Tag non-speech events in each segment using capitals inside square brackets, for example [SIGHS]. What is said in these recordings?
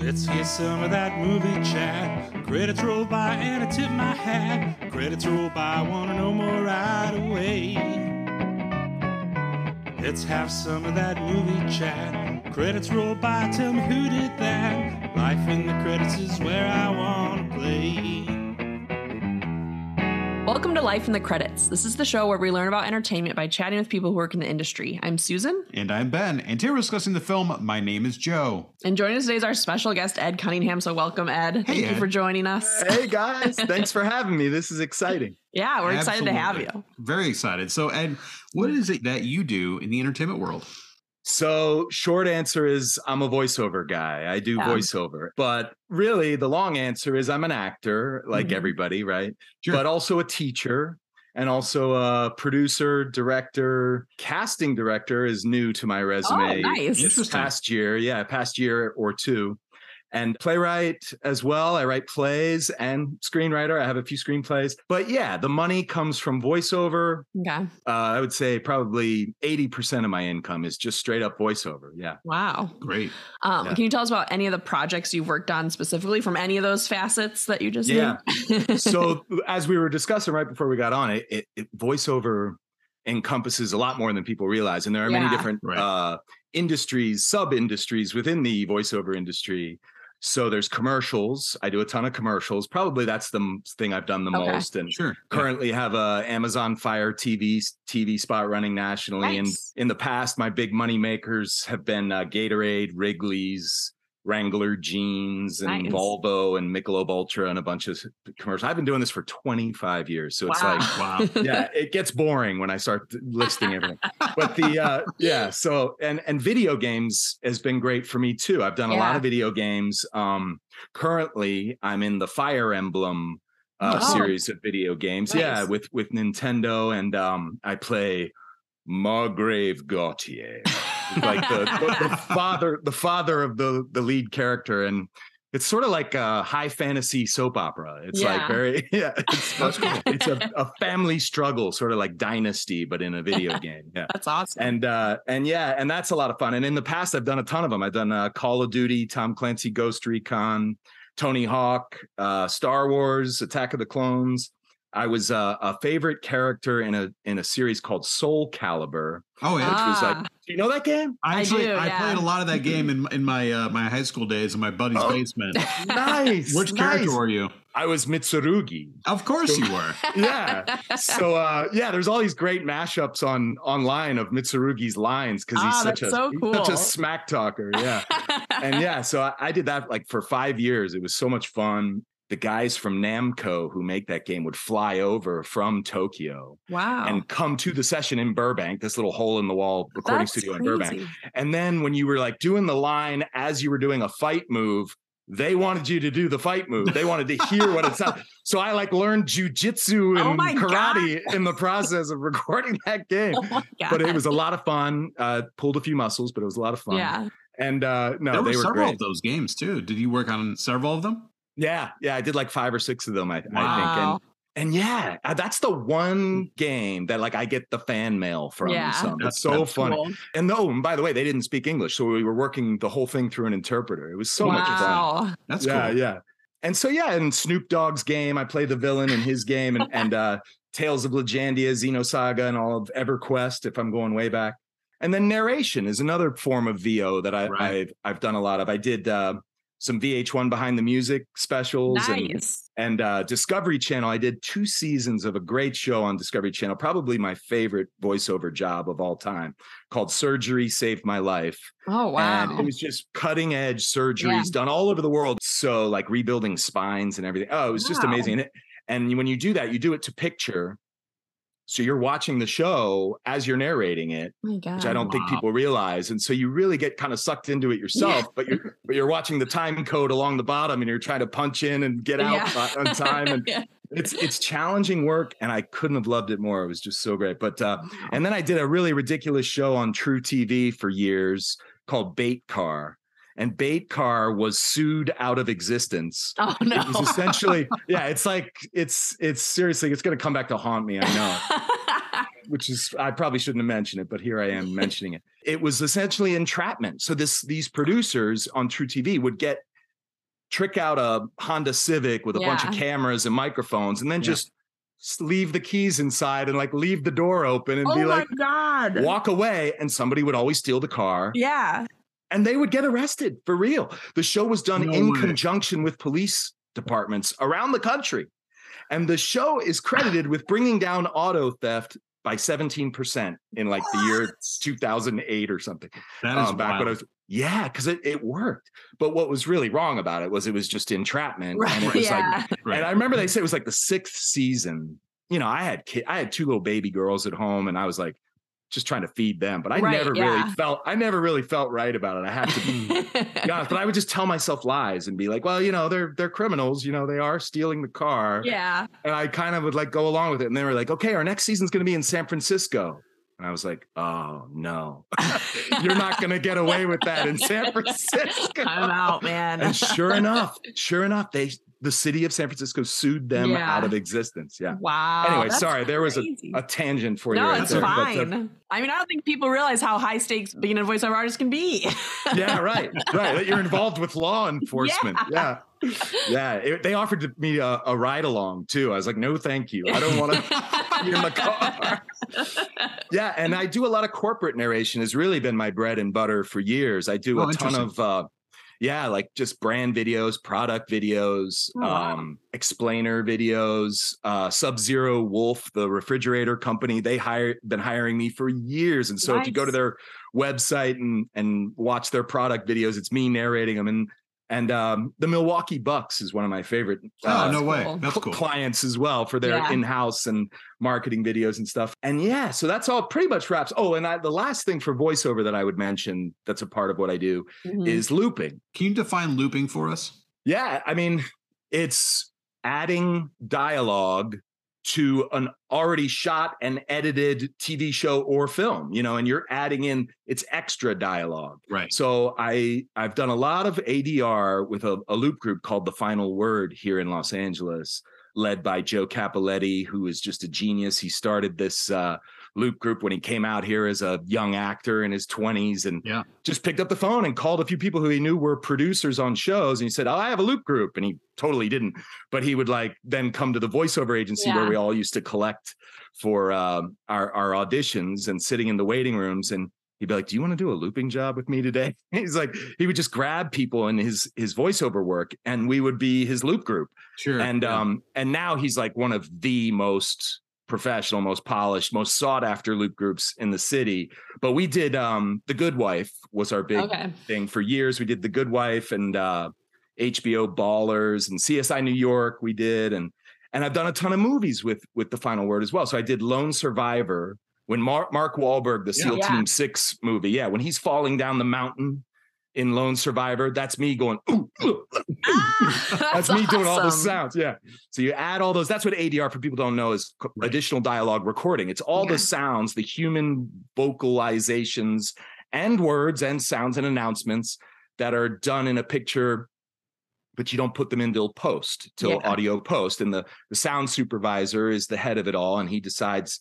Let's get some of that movie chat. Credits roll by and I tip my hat. Credits roll by, I wanna know more right away. Let's have some of that movie chat. Credits roll by, tell me who did that. Life in the credits is where I wanna play. Welcome to Life in the Credits. This is the show where we learn about entertainment by chatting with people who work in the industry. I'm Susan. And I'm Ben. And today we're discussing the film My Name is Joe. And joining us today is our special guest, Ed Cunningham. So welcome, Ed. Thank Hey, you for joining us. Hey guys, [LAUGHS] thanks for having me. This is exciting. Yeah, we're excited to have you. Very excited. So, Ed, what is it that you do in the entertainment world? So, short answer is I'm a voiceover guy. I do Yeah. voiceover. But really, the long answer is I'm an actor, like Mhm. everybody, right? Sure. But also a teacher and also a producer, director, casting director is new to my Oh, resume. nice. Interesting. past year yeah past year or two and playwright as well i write plays and screenwriter i have a few screenplays but yeah the money comes from voiceover Okay. uh, i would say probably 80% of my income is just straight up voiceover yeah Wow. Great. Um, Yeah. Can you tell us about any of the projects you've worked on specifically from any of those facets that you just Yeah. named? so [LAUGHS] as we were discussing right before we got on it, it, it voiceover encompasses a lot more than people realize and there are Yeah. many different Right. uh industries sub industries within the voiceover industry so there's commercials i do a ton of commercials probably that's the thing i've done the Okay. most and Sure. currently have a amazon fire tv tv spot running nationally Nice. and in the past my big money makers have been uh, gatorade wrigley's wrangler jeans and Nice. volvo and michelob ultra and a bunch of commercials i've been doing this for 25 years so it's Wow. like Wow. yeah it gets boring when i start listing everything but the uh [LAUGHS] yeah so and and video games has been great for me too i've done a lot of video games um currently i'm in the fire emblem uh Oh. series of video games yeah with with nintendo and um i play margrave gautier [LAUGHS] like the, the, the [LAUGHS] father the father of the the lead character and it's sort of like a high fantasy soap opera it's Yeah. like very [LAUGHS] yeah it's, it's a, a family struggle sort of like dynasty but in a video game yeah That's awesome. and uh and yeah and that's a lot of fun and in the past i've done a ton of them i've done uh, call of duty tom clancy ghost recon tony hawk uh star wars attack of the clones i was uh, a favorite character in a in a series called Soulcalibur. Oh, yeah. Ah. was like do you know that game I actually do, I, yeah. played a lot of that game in in my uh, my high school days in my buddy's Oh. basement. [LAUGHS] nice Which nice. character were you? i was mitsurugi Of course you were. [LAUGHS] yeah so uh yeah there's all these great mashups on online of mitsurugi's lines because he's Ah, such a that's so he's such a smack talker yeah [LAUGHS] and yeah, so I, I did that like for five years. It was so much fun. The guys from Namco who make that game would fly over from Tokyo wow. and come to the session in Burbank, this little hole in the wall recording That's studio in Burbank. And then when you were like doing the line as you were doing a fight move, they wanted you to do the fight move. They wanted to hear what it sounded. [LAUGHS] So I like learned jujitsu Oh and my karate in the process of recording [LAUGHS] that game. Oh. But it was a lot of fun. Uh, pulled a few muscles, but it was a lot of fun. Yeah. And uh, no, there were they were several great. of those games too. Did you work on several of them? Yeah, yeah, I did like five or six of them. I, I think, and and yeah, uh, that's the one game that like I get the fan mail from. Yeah. and stuff. That's- It's so that's funny. Cool. And no, and by the way, they didn't speak English, so we were working the whole thing through an interpreter. It was so much fun. That's yeah, cool. yeah. And so yeah, in Snoop Dogg's game, I play the villain in his game, and and uh, Tales of Legendia, Xenosaga, and all of EverQuest. If I'm going way back, and then narration is another form of VO that I, Right. I've I've done a lot of. I did uh, some VH1 behind the music specials and Nice. and uh, Discovery Channel. I did two seasons of a great show on Discovery Channel, probably my favorite voiceover job of all time, called "Surgery Saved My Life." Oh wow. And it was just cutting edge surgeries done all over the world. So like rebuilding spines and everything. Oh, it was just amazing. And, it, and when you do that, you do it to picture. So you're watching the show as you're narrating it, Oh which I don't think people realize. And so you really get kind of sucked into it yourself, but you're [LAUGHS] but you're watching the time code along the bottom and you're trying to punch in and get out Yeah. on [LAUGHS] time. And Yeah. it's it's challenging work and I couldn't have loved it more. It was just so great. But uh and then I did a really ridiculous show on truTV for years called Bait Car. And Bait Car was sued out of existence. Oh no. It was essentially, [LAUGHS] yeah, it's like it's it's seriously, it's gonna come back to haunt me, I know. [LAUGHS] Which is I probably shouldn't have mentioned it, but here I am [LAUGHS] mentioning it. It was essentially entrapment. So this these producers on truTV would get trick out a Honda Civic with a bunch of cameras and microphones, and then Yeah. just leave the keys inside and like leave the door open and oh be my like god. walk away, and somebody would always steal the car Yeah. And they would get arrested for real. The show was done No in way. conjunction with police departments around the country. And the show is credited with bringing down auto theft by 17% in like the year 2008 or something. That is Um, back when I wild. was, yeah, because it, it worked. But what was really wrong about it was it was just entrapment. And it was yeah. like, Right. and I remember they said it was like the sixth season. You know, I had kid, I had two little baby girls at home, and I was like, just trying to feed them. But I Right, never yeah. really felt, I never really felt right about it. I had to be [LAUGHS] but I would just tell myself lies and be like, well, you know, they're they're criminals, you know, they are stealing the car. yeah. And I kind of would like go along with it. And they were like, okay, our next season's gonna be in San Francisco. And I was like, oh no, [LAUGHS] you're not gonna get away with that in San [LAUGHS] Francisco. I'm out, man. And sure enough, [LAUGHS] sure enough, they the city of San Francisco sued them Yeah. out of existence. Yeah. wow. Anyway, sorry, there was a, a tangent for you. no, right it's there, but, uh, fine. I mean, I don't think people realize how high stakes being a voiceover artist can be. yeah, right, right. That you're involved with law enforcement. Yeah, yeah. It- they offered me a, a ride along too. I was like, no, thank you. I don't want to be in the car. [LAUGHS] Yeah, and I do a lot of corporate narration. Has really been my bread and butter for years. I do Oh, a ton of. uh yeah, like just brand videos, product videos, Oh, wow. um, explainer videos. Uh, Sub Zero Wolf, the refrigerator company, they hire been hiring me for years. And so if you go to their website and and watch their product videos, it's me narrating them. And and um, the Milwaukee Bucks is one of my favorite Oh, uh, no way. cool. That's cool. clients as well for their Yeah. in-house and marketing videos and stuff. And yeah, so that's all pretty much wraps. Oh, and I, the last thing for voiceover that I would mention that's a part of what I do Mhm. is looping. Can you define looping for us? Yeah, I mean, it's adding dialogue to an already shot and edited TV show or film, you know, and you're adding in it's extra dialogue. Right. So I I've done a lot of ADR with a, a loop group called The Final Word here in Los Angeles, led by Joe Cappelletti, who is just a genius. He started this uh, loop group when he came out here as a young actor in his 20s and Yeah. just picked up the phone and called a few people who he knew were producers on shows and he said, "Oh, I have a loop group." And he totally didn't, but he would like then come to the voiceover agency where we all used to collect for um, our our auditions and sitting in the waiting rooms and he'd be like, "Do you want to do a looping job with me today?" [LAUGHS] He's like, he would just grab people in his his voiceover work, and we would be his loop group. Sure. And yeah. um, and now he's like one of the most professional, most polished, most sought after loop groups in the city. But we did um, the Good Wife was our big okay. thing for years. We did the Good Wife and uh, HBO Ballers and CSI New York. We did and and I've done a ton of movies with with the Final Word as well. So I did Lone Survivor when Mark Mark Wahlberg, the Yeah. SEAL Yeah. Team Six movie, yeah, when he's falling down the mountain in Lone Survivor, that's me going. Ooh, ooh, Ah, [LAUGHS] that's me doing all the sounds. Yeah. So you add all those. That's what ADR for people don't know is Right. additional dialogue recording. It's all Yeah. the sounds, the human vocalizations and words and sounds and announcements that are done in a picture, but you don't put them into post till Yeah. audio post. And the, the sound supervisor is the head of it all, and he decides,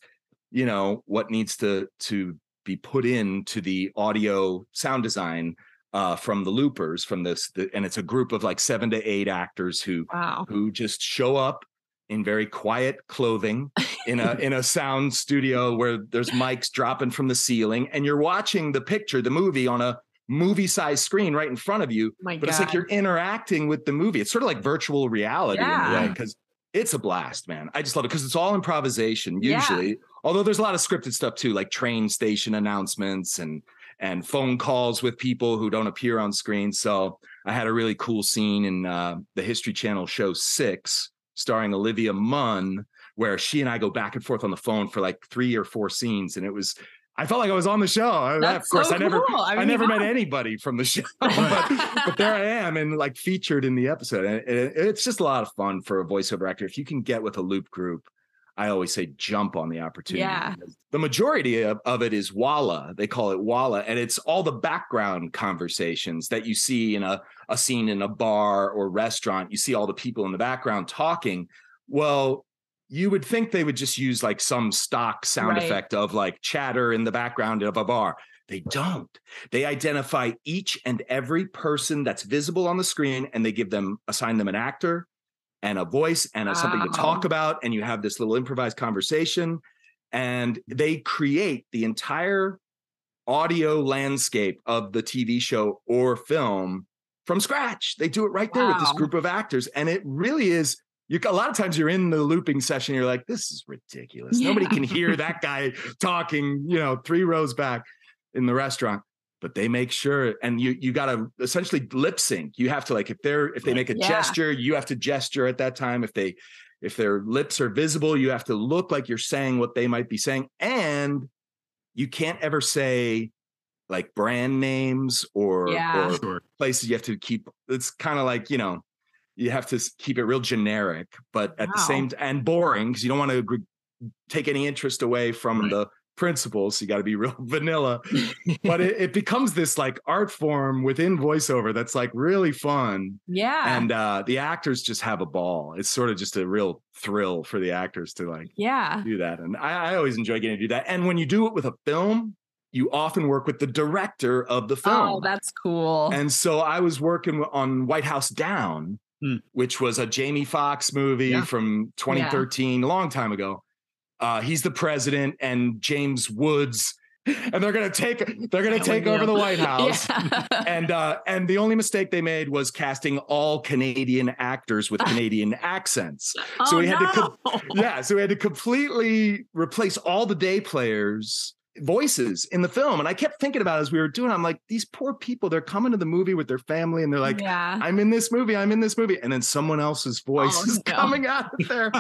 you know, what needs to to be put into the audio sound design uh, from the loopers from this, the, and it's a group of like seven to eight actors who Wow. who just show up in very quiet clothing in a [LAUGHS] in a sound studio where there's mics dropping from the ceiling and you're watching the picture the movie on a movie size screen right in front of you My but God. it's like you're interacting with the movie it's sort of like virtual reality in a Yeah. way because it's a blast man i just love it because it's all improvisation Yeah. usually although there's a lot of scripted stuff too like train station announcements and and phone calls with people who don't appear on screen so i had a really cool scene in uh, the history channel show six starring olivia munn where she and i go back and forth on the phone for like three or four scenes and it was i felt like i was on the show I- That's of course so i never cool. I I, mean, never met anybody from the show, [LAUGHS] but, but there I am and like featured in the episode. And it- it's just a lot of fun for a voiceover actor. If you can get with a loop group, I always say jump on the opportunity. Yeah. The majority of, of it is Walla. They call it Walla. And it's all the background conversations that you see in a, a scene in a bar or restaurant. You see all the people in the background talking. Well, you would think they would just use like some stock sound Right. effect of like chatter in the background of a bar. They don't. They identify each and every person that's visible on the screen and they give them, assign them an actor and a voice and a, something to talk about. And you have this little improvised conversation. And they create the entire audio landscape of the TV show or film from scratch. They do it right there with this group of actors. And it really is. You, a lot of times you're in the looping session, you're like, this is ridiculous. Nobody can hear [LAUGHS] that guy talking, you know, three rows back in the restaurant. But they make sure, and you you gotta essentially lip sync. You have to like if they're if they make a Yeah. gesture, you have to gesture at that time. If they if their lips are visible, you have to look like you're saying what they might be saying. And you can't ever say like brand names or, Yeah. or places you have to keep it's kind of like you know you have to keep it real generic but at the same and boring because you don't want to agree, take any interest away from Right. the principals so you got to be [LAUGHS] real vanilla [LAUGHS] but it, it becomes this like art form within voiceover that's like really fun Yeah. and uh the actors just have a ball it's sort of just a real thrill for the actors to like yeah. do that. And I, I always enjoy getting to do that. And when you do it with a film, you often work with the director of the film. Oh, that's cool. and so I was working on White House Down, Hmm. which was a Jamie Foxx movie Yeah. from 2013, a long time ago. Uh, he's the president and James Woods, and they're gonna take they're gonna take over the White House. yeah. [LAUGHS] And uh, and the only mistake they made was casting all Canadian actors with Canadian accents. so oh, we had to no. yeah, so we had to completely replace all the day players' voices in the film. And I kept thinking about it as we were doing. it, I'm like, these poor people, they're coming to the movie with their family and they're like, yeah. I'm in this movie, I'm in this movie. And then someone else's voice Oh, [LAUGHS] is no. coming out of their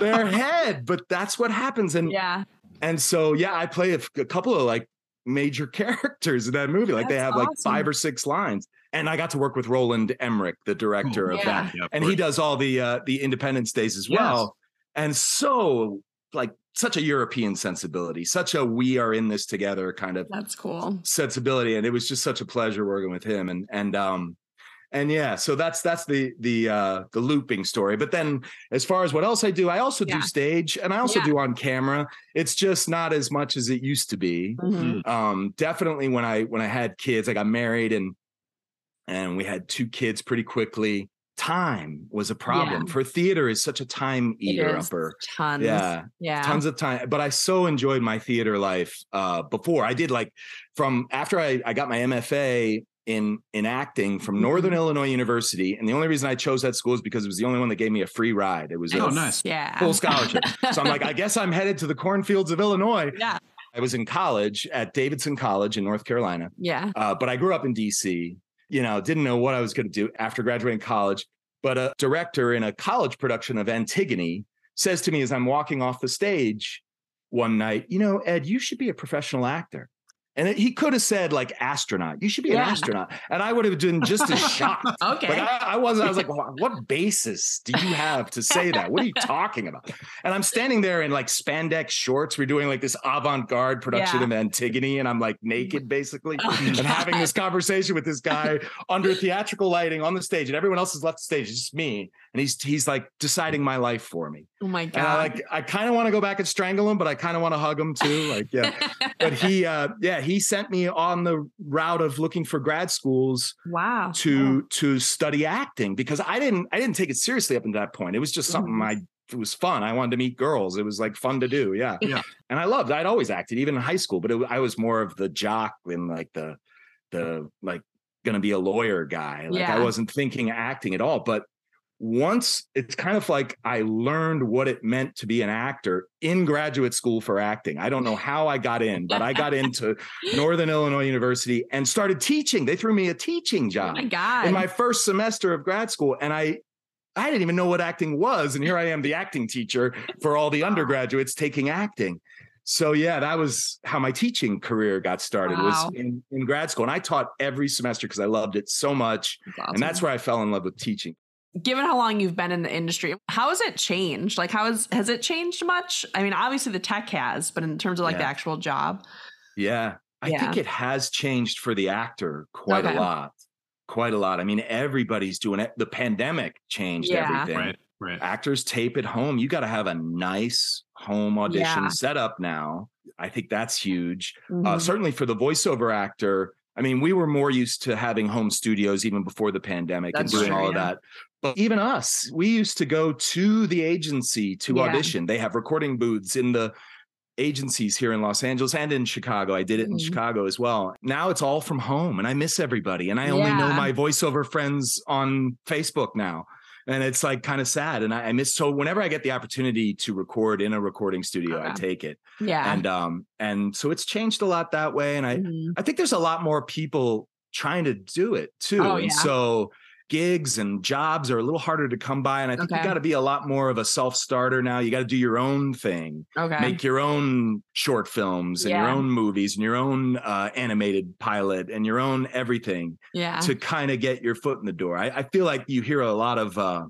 their [LAUGHS] head. But that's what happens. And yeah. and so yeah, I play a, a couple of like major [LAUGHS] characters in that movie. Like they That's have like five or six lines. And I got to work with Roland Emmerich, the director of Yeah. that Yeah, of and he does all the uh the independence days as Yes. well and so like such a european sensibility such a we are in this together kind of That's cool. sensibility and it was just such a pleasure working with him and and um and yeah so that's that's the the uh the looping story but then as far as what else i do i also Yeah. do stage and i also Yeah. do on camera it's just not as much as it used to be Mhm. um definitely when i when i had kids i got married and and we had two kids pretty quickly time was a problem for theater is such a time eater is upper Tons. yeah Yeah. tons of time but i so enjoyed my theater life uh before i did like from after i, I got my mfa in in acting from northern Mhm. illinois university and the only reason i chose that school is because it was the only one that gave me a free ride it was a Oh, nice. Yeah. full scholarship so i'm like i [LAUGHS] guess i'm headed to the cornfields of illinois yeah. i was in college at davidson college in north carolina Yeah. uh, but I grew up in DC. You know, didn't know what I was going to do after graduating college. But a director in a college production of Antigone says to me as I'm walking off the stage one night, "You know, Ed, you should be a professional actor." And it- he could have said like astronaut. You should be an astronaut, and I would have been just as shocked. [LAUGHS] Okay. Like I, I wasn't. I was like, "Wha- "What basis do you have to say that? What are you [LAUGHS] talking about?" And I'm standing there in like spandex shorts. We're doing like this avant-garde production Yeah. of Antigone, and I'm like naked [LAUGHS] basically, Oh and having this conversation with this guy under theatrical lighting on the stage, and everyone else has left the stage. It's just me, and he's he's like deciding my life for me. Oh my And I god. like I kind of want to go back and strangle him, but I kind of want to hug him too. Like yeah, but he uh yeah he sent me on the route of looking for grad schools wow. to to study acting because I didn't I didn't take it seriously up until that point. It was just something Mhm. I it was fun. I wanted to meet girls. It was like fun to do. Yeah. Yeah. And I loved. I'd always acted even in high school, but it, I was more of the jock and like the the like gonna be a lawyer guy. Like I wasn't thinking acting at all. But once it's kind of like I learned what it meant to be an actor in graduate school for acting. I don't know how I got in, but I got into [LAUGHS] Northern Illinois University and started teaching. They threw me a teaching Oh job my god. in my first semester of grad school and i i didn't even know what acting was and here i am the acting teacher for all the undergraduates taking acting so yeah that was how my teaching career got started Wow. was in, in grad school and i taught every semester because i loved it so much That's and that's where i fell in love with teaching given how long you've been in the industry, how has it changed? Like how has has it changed much? I mean, obviously the tech has, but in terms of like the actual job. yeah i Yeah. think it has changed for the actor quite Okay. a lot quite a lot i mean everybody's doing it the pandemic changed Yeah. everything Right. Right. actors tape at home. You got to have a nice home audition Yeah. setup now. I think that's huge. Uh, Mhm. certainly for the voiceover actor. I mean, we were more used to having home studios even before the pandemic That's and doing true, all of yeah. that. Even us, we used to go to the agency to Yeah. audition. They have recording booths in the agencies here in Los Angeles and in Chicago. I did it in Mhm. Chicago as well. Now it's all from home and I miss everybody. And I only know my voiceover friends on Facebook now. And it's like kind of sad. And I, I miss so whenever I get the opportunity to record in a recording studio, I take it. yeah. And um, and so it's changed a lot that way. And I Mhm. I think there's a lot more people trying to do it too. Oh, and yeah. so gigs and jobs are a little harder to come by. And I think you Okay. got to be a lot more of a self-starter now. You got to do your own thing, okay. make your own short films and your own movies and your own uh, animated pilot and your own everything yeah. to kind of get your foot in the door. I, I feel like you hear a lot of uh,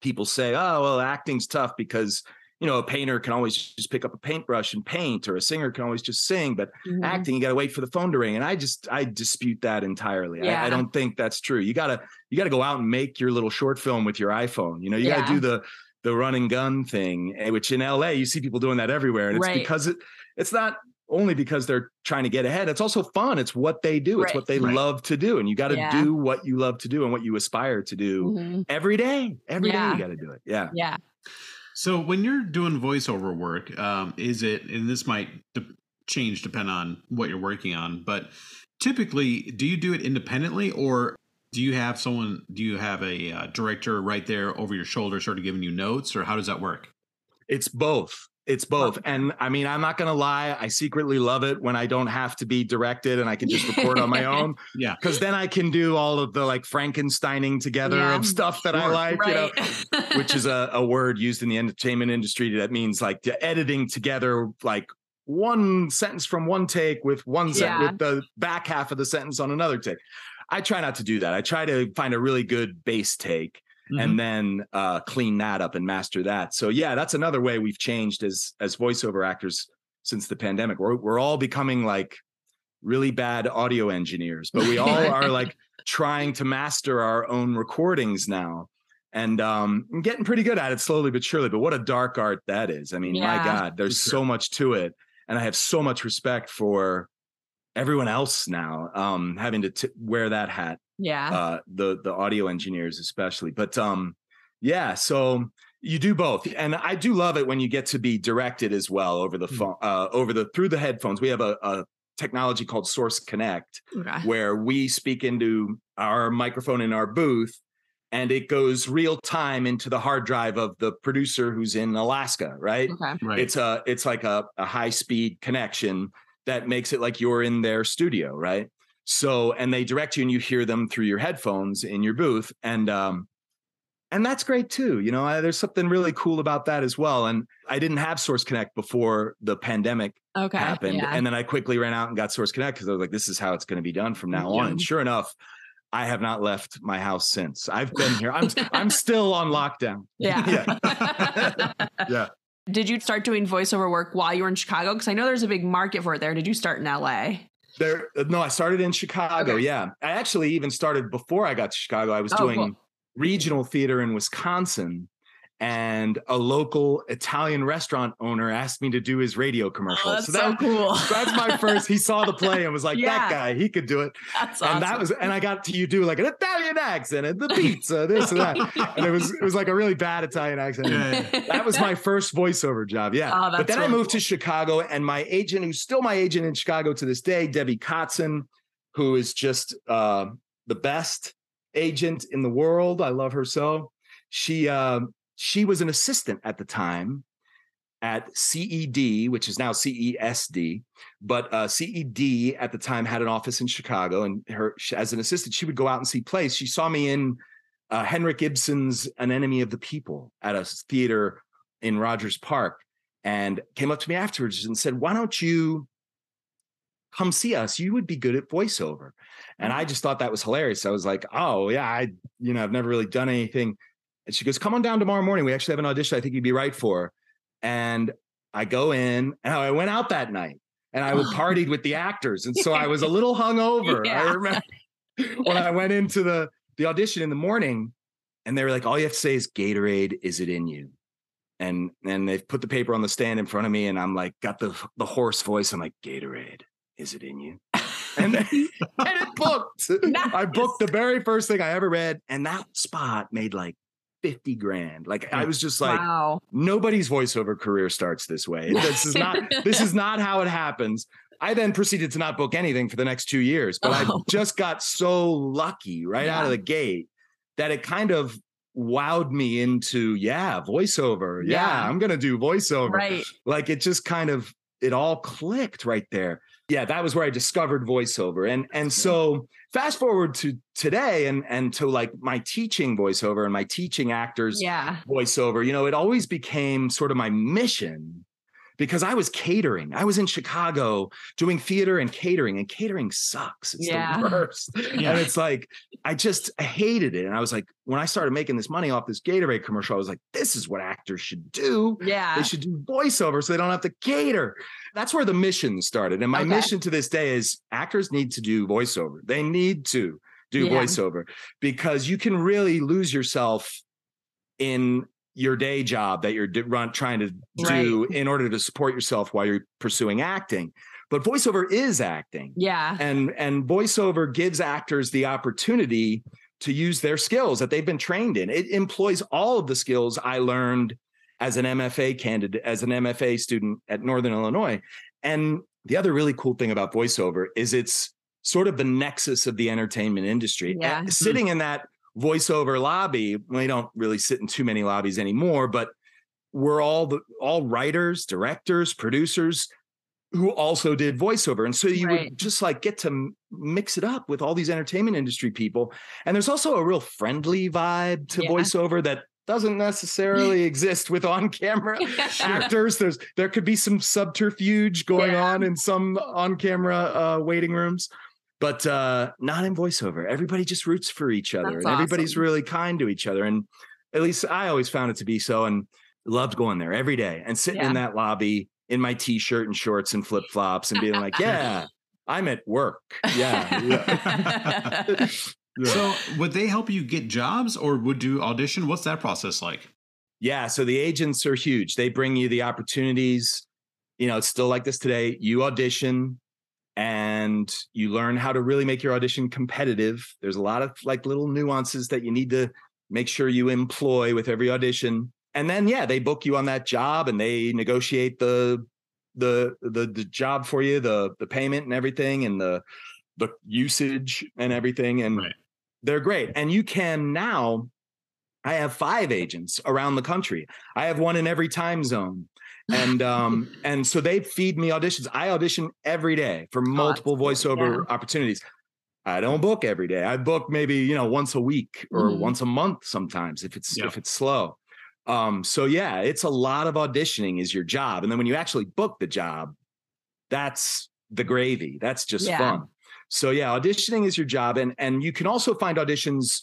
people say, "Oh, well, acting's tough because you know a painter can always just pick up a paintbrush and paint, or a singer can always just sing." But Mhm. acting, you got to wait for the phone to ring, and I just I dispute that entirely. I, Yeah. I don't think that's true. You gotta you gotta go out and make your little short film with your iPhone. You know, you Yeah. gotta do the the run and gun thing, eh, which in LA you see people doing that everywhere, and it's Right. because it it's not only because they're trying to get ahead. It's also fun. It's what they do. It's what they Right. love to do, and you got to Yeah. do what you love to do and what you aspire to do Mhm. every day. Every day Yeah. you got to do it. Yeah. Yeah. So when you're doing voiceover work, um, is it, and this might de- change depending on what you're working on, but typically, do you do it independently or do you have someone, do you have a uh, director right there over your shoulder sort of giving you notes or how does that work? It's both. It's both. And I mean, I'm not going to lie. I secretly love it when I don't have to be directed and I can just record on my [LAUGHS] own. Yeah. Because then I can do all of the like Frankensteining together Yeah. of stuff that I Sure. like, you know, [LAUGHS] which is a, a word used in the entertainment industry that means like the editing together, like one sentence from one take with one set Yeah. with the back half of the sentence on another take. I try not to do that. I try to find a really good base take Mhm. and then uh, clean that up and master that. So yeah, that's another way we've changed as as voiceover actors since the pandemic. We're we're all becoming like really bad audio engineers, but we all [LAUGHS] are like trying to master our own recordings now. And um I'm getting pretty good at it slowly but surely. But what a dark art that is. I mean, my God, there's so much to it. And I have so much respect for everyone else now, um, having to t- wear that hat yeah. uh the the audio engineers especially but um yeah so you do both and i do love it when you get to be directed as well over the Mhm. phone uh over the through the headphones we have a, a technology called source connect okay. where we speak into our microphone in our booth and it goes real time into the hard drive of the producer who's in alaska right Okay. Right. it's a it's like a, a high speed connection that makes it like you're in their studio right so and they direct you and you hear them through your headphones in your booth and um and that's great too you know I, there's something really cool about that as well and i didn't have source connect before the pandemic Okay. happened Yeah. and then i quickly ran out and got source connect because i was like this is how it's going to be done from now on and sure enough i have not left my house since i've [LAUGHS] been here i'm i'm still on lockdown Yeah. [LAUGHS] yeah. [LAUGHS] Yeah. Did you start doing voiceover work while you were in Chicago? Because I know there's a big market for it there. Did you start in LA? There, no, I started in Chicago. Okay. Yeah, I actually even started before I got to Chicago. I was Oh, doing cool. regional theater in Wisconsin, and a local Italian restaurant owner asked me to do his radio commercial. Oh, that's so, that, cool. [LAUGHS] that's my first. He saw the play and was like, Yeah. "That guy, he could do it." [LAUGHS] That's awesome. And that was, and I got to you do like an Italian accent and the [LAUGHS] pizza, this and that, and it was it was like a really bad Italian accent. Yeah. That was my first voiceover job. Yeah. Oh, but that's then I really moved to Chicago, and my agent, who's still my agent in Chicago to this day, Debbie Kotzen, who is just uh, the best agent in the world. I love her so. She uh, she was an assistant at the time at CED, which is now CESD, but uh, CED at the time had an office in Chicago, and her as an assistant, she would go out and see plays. She saw me in uh, Henrik Ibsen's An Enemy of the People at a theater in Rogers Park, and came up to me afterwards and said, "Why don't you come see us? You would be good at voiceover." And I just thought that was hilarious. I was like, "Oh yeah, I you know I've never really done anything." And she goes, "Come on down tomorrow morning. We actually have an audition. I think you'd be right for." And I go in, and I went out that night, and I oh. partied with the actors, and so I was a [LAUGHS] little hungover. Yeah. I remember [LAUGHS] when I went into the the audition in the morning, and they were like, all you have to say is Gatorade, is it in you? And and they've put the paper on the stand in front of me, and I'm like, got the the hoarse voice. I'm like, Gatorade, is it in you? And, then, [LAUGHS] and it booked. Nice. I booked the very first thing I ever read, and that spot made like 50 grand. Like I was just like, wow. nobody's voiceover career starts this way. [LAUGHS] This is not this is not how it happens. I then proceeded to not book anything for the next two years, but oh. I just got so lucky right yeah. out of the gate that it kind of wowed me into, yeah, voiceover. Yeah, yeah I'm gonna do voiceover. Right. Like it just kind of it all clicked right there yeah that was where i discovered voiceover and and so fast forward to today and and to like my teaching voiceover and my teaching actors yeah. voiceover you know it always became sort of my mission because I was catering. I was in Chicago doing theater and catering, and catering sucks. It's yeah. the [LAUGHS] worst. Yeah. And it's like, I just hated it. And I was like, when I started making this money off this Gatorade commercial, I was like, this is what actors should do. Yeah. They should do voiceover so they don't have to cater. That's where the mission started. And my okay. mission to this day is actors need to do voiceover. They need to do yeah. voiceover because you can really lose yourself in your day job that you're run, trying to do right. in order to support yourself while you're pursuing acting. But voiceover is acting. Yeah. And and voiceover gives actors the opportunity to use their skills that they've been trained in. It employs all of the skills i learned as an mfa candidate as an mfa student at northern illinois. And the other really cool thing about voiceover is it's sort of the nexus of the entertainment industry. Yeah. Hmm. sitting in that voiceover lobby. We don't really sit in too many lobbies anymore, but we're all the all writers, directors, producers who also did voiceover. And so you right. would just like get to mix it up with all these entertainment industry people. And there's also a real friendly vibe to yeah. voiceover that doesn't necessarily [LAUGHS] exist with on-camera [LAUGHS] actors. There's there could be some subterfuge going yeah. on in some on-camera uh, waiting rooms but uh, not in voiceover. Everybody just roots for each other, That's and everybody's awesome. really kind to each other. And at least I always found it to be so, and loved going there every day and sitting yeah. in that lobby in my t-shirt and shorts and flip flops and being like, [LAUGHS] "Yeah, I'm at work." Yeah. yeah. [LAUGHS] [LAUGHS] yeah. So, would they help you get jobs, or would you audition? What's that process like? Yeah, so the agents are huge. They bring you the opportunities. You know, it's still like this today. You audition, and you learn how to really make your audition competitive. There's a lot of like little nuances that you need to make sure you employ with every audition. And then yeah, they book you on that job and they negotiate the the the the job for you, the the payment and everything and the the usage and everything and right. they're great. And you can now I have 5 agents around the country. I have one in every time zone and um and so they feed me auditions. I audition every day for multiple oh, voiceover yeah. opportunities. I don't book every day. I book maybe you know once a week or mm. once a month sometimes if it's if it's slow. Um, so yeah, it's a lot of auditioning is your job, and then when you actually book the job, that's the gravy. That's just yeah. fun. So yeah, auditioning is your job, and and you can also find auditions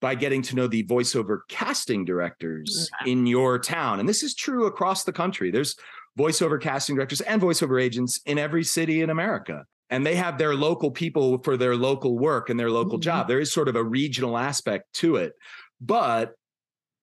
by getting to know the voiceover casting directors yeah. in your town. And this is true across the country. There's voiceover casting directors and voiceover agents in every city in America. And they have their local people for their local work and their local mm-hmm. job. There is sort of a regional aspect to it. But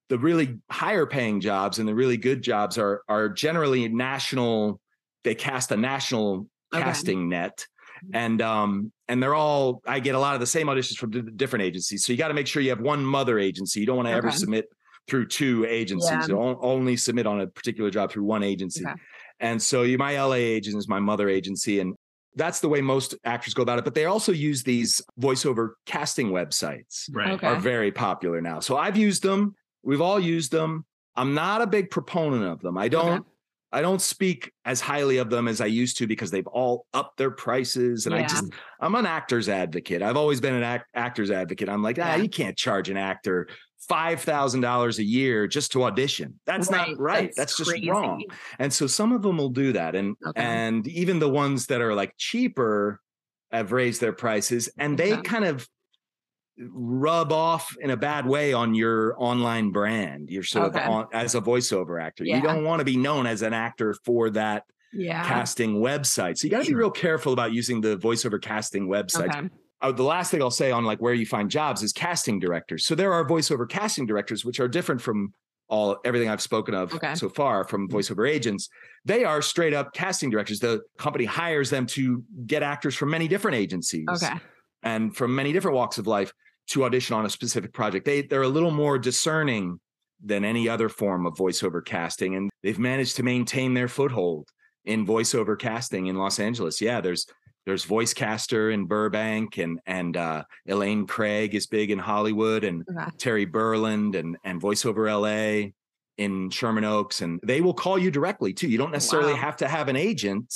the really higher paying jobs and the really good jobs are are generally national they cast a national okay. casting net and um and they're all i get a lot of the same auditions from different agencies. So you got to make sure you have one mother agency. You don't want to okay. ever submit through two agencies. Yeah. you only submit on a particular job through one agency. Okay. and so you my la agent is my mother agency and that's the way most actors go about it. But they also use these voiceover casting websites. Right. Okay. are very popular now. So i've used them. We've all used them. I'm not a big proponent of them. I don't I don't speak as highly of them as I used to because they've all upped their prices. And yeah. I just, I'm an actor's advocate. I've always been an act, actor's advocate. I'm like, ah, you can't charge an actor $5,000 a year just to audition. That's right. not right. That's, That's just wrong. And so some of them will do that. And, okay. and even the ones that are like cheaper have raised their prices and they kind of rub off in a bad way on your online brand. You're sort okay. of on, as a voiceover actor. Yeah. You don't want to be known as an actor for that yeah. casting website. So you got to be real careful about using the voiceover casting website. Okay. uh, the last thing I'll say on like where you find jobs is casting directors. So there are voiceover casting directors, which are different from all everything I've spoken of Okay. so far from voiceover agents. They are straight up casting directors. The company hires them to get actors from many different agencies Okay. and from many different walks of life to audition on a specific project. They they're a little more discerning than any other form of voiceover casting, and they've managed to maintain their foothold in voiceover casting in Los Angeles. Yeah, there's there's Voicecaster in Burbank, and and uh, Elaine Craig is big in Hollywood, and Okay. Terry Berland and and voiceover LA in Sherman Oaks, and they will call you directly too. You don't necessarily Wow. have to have an agent.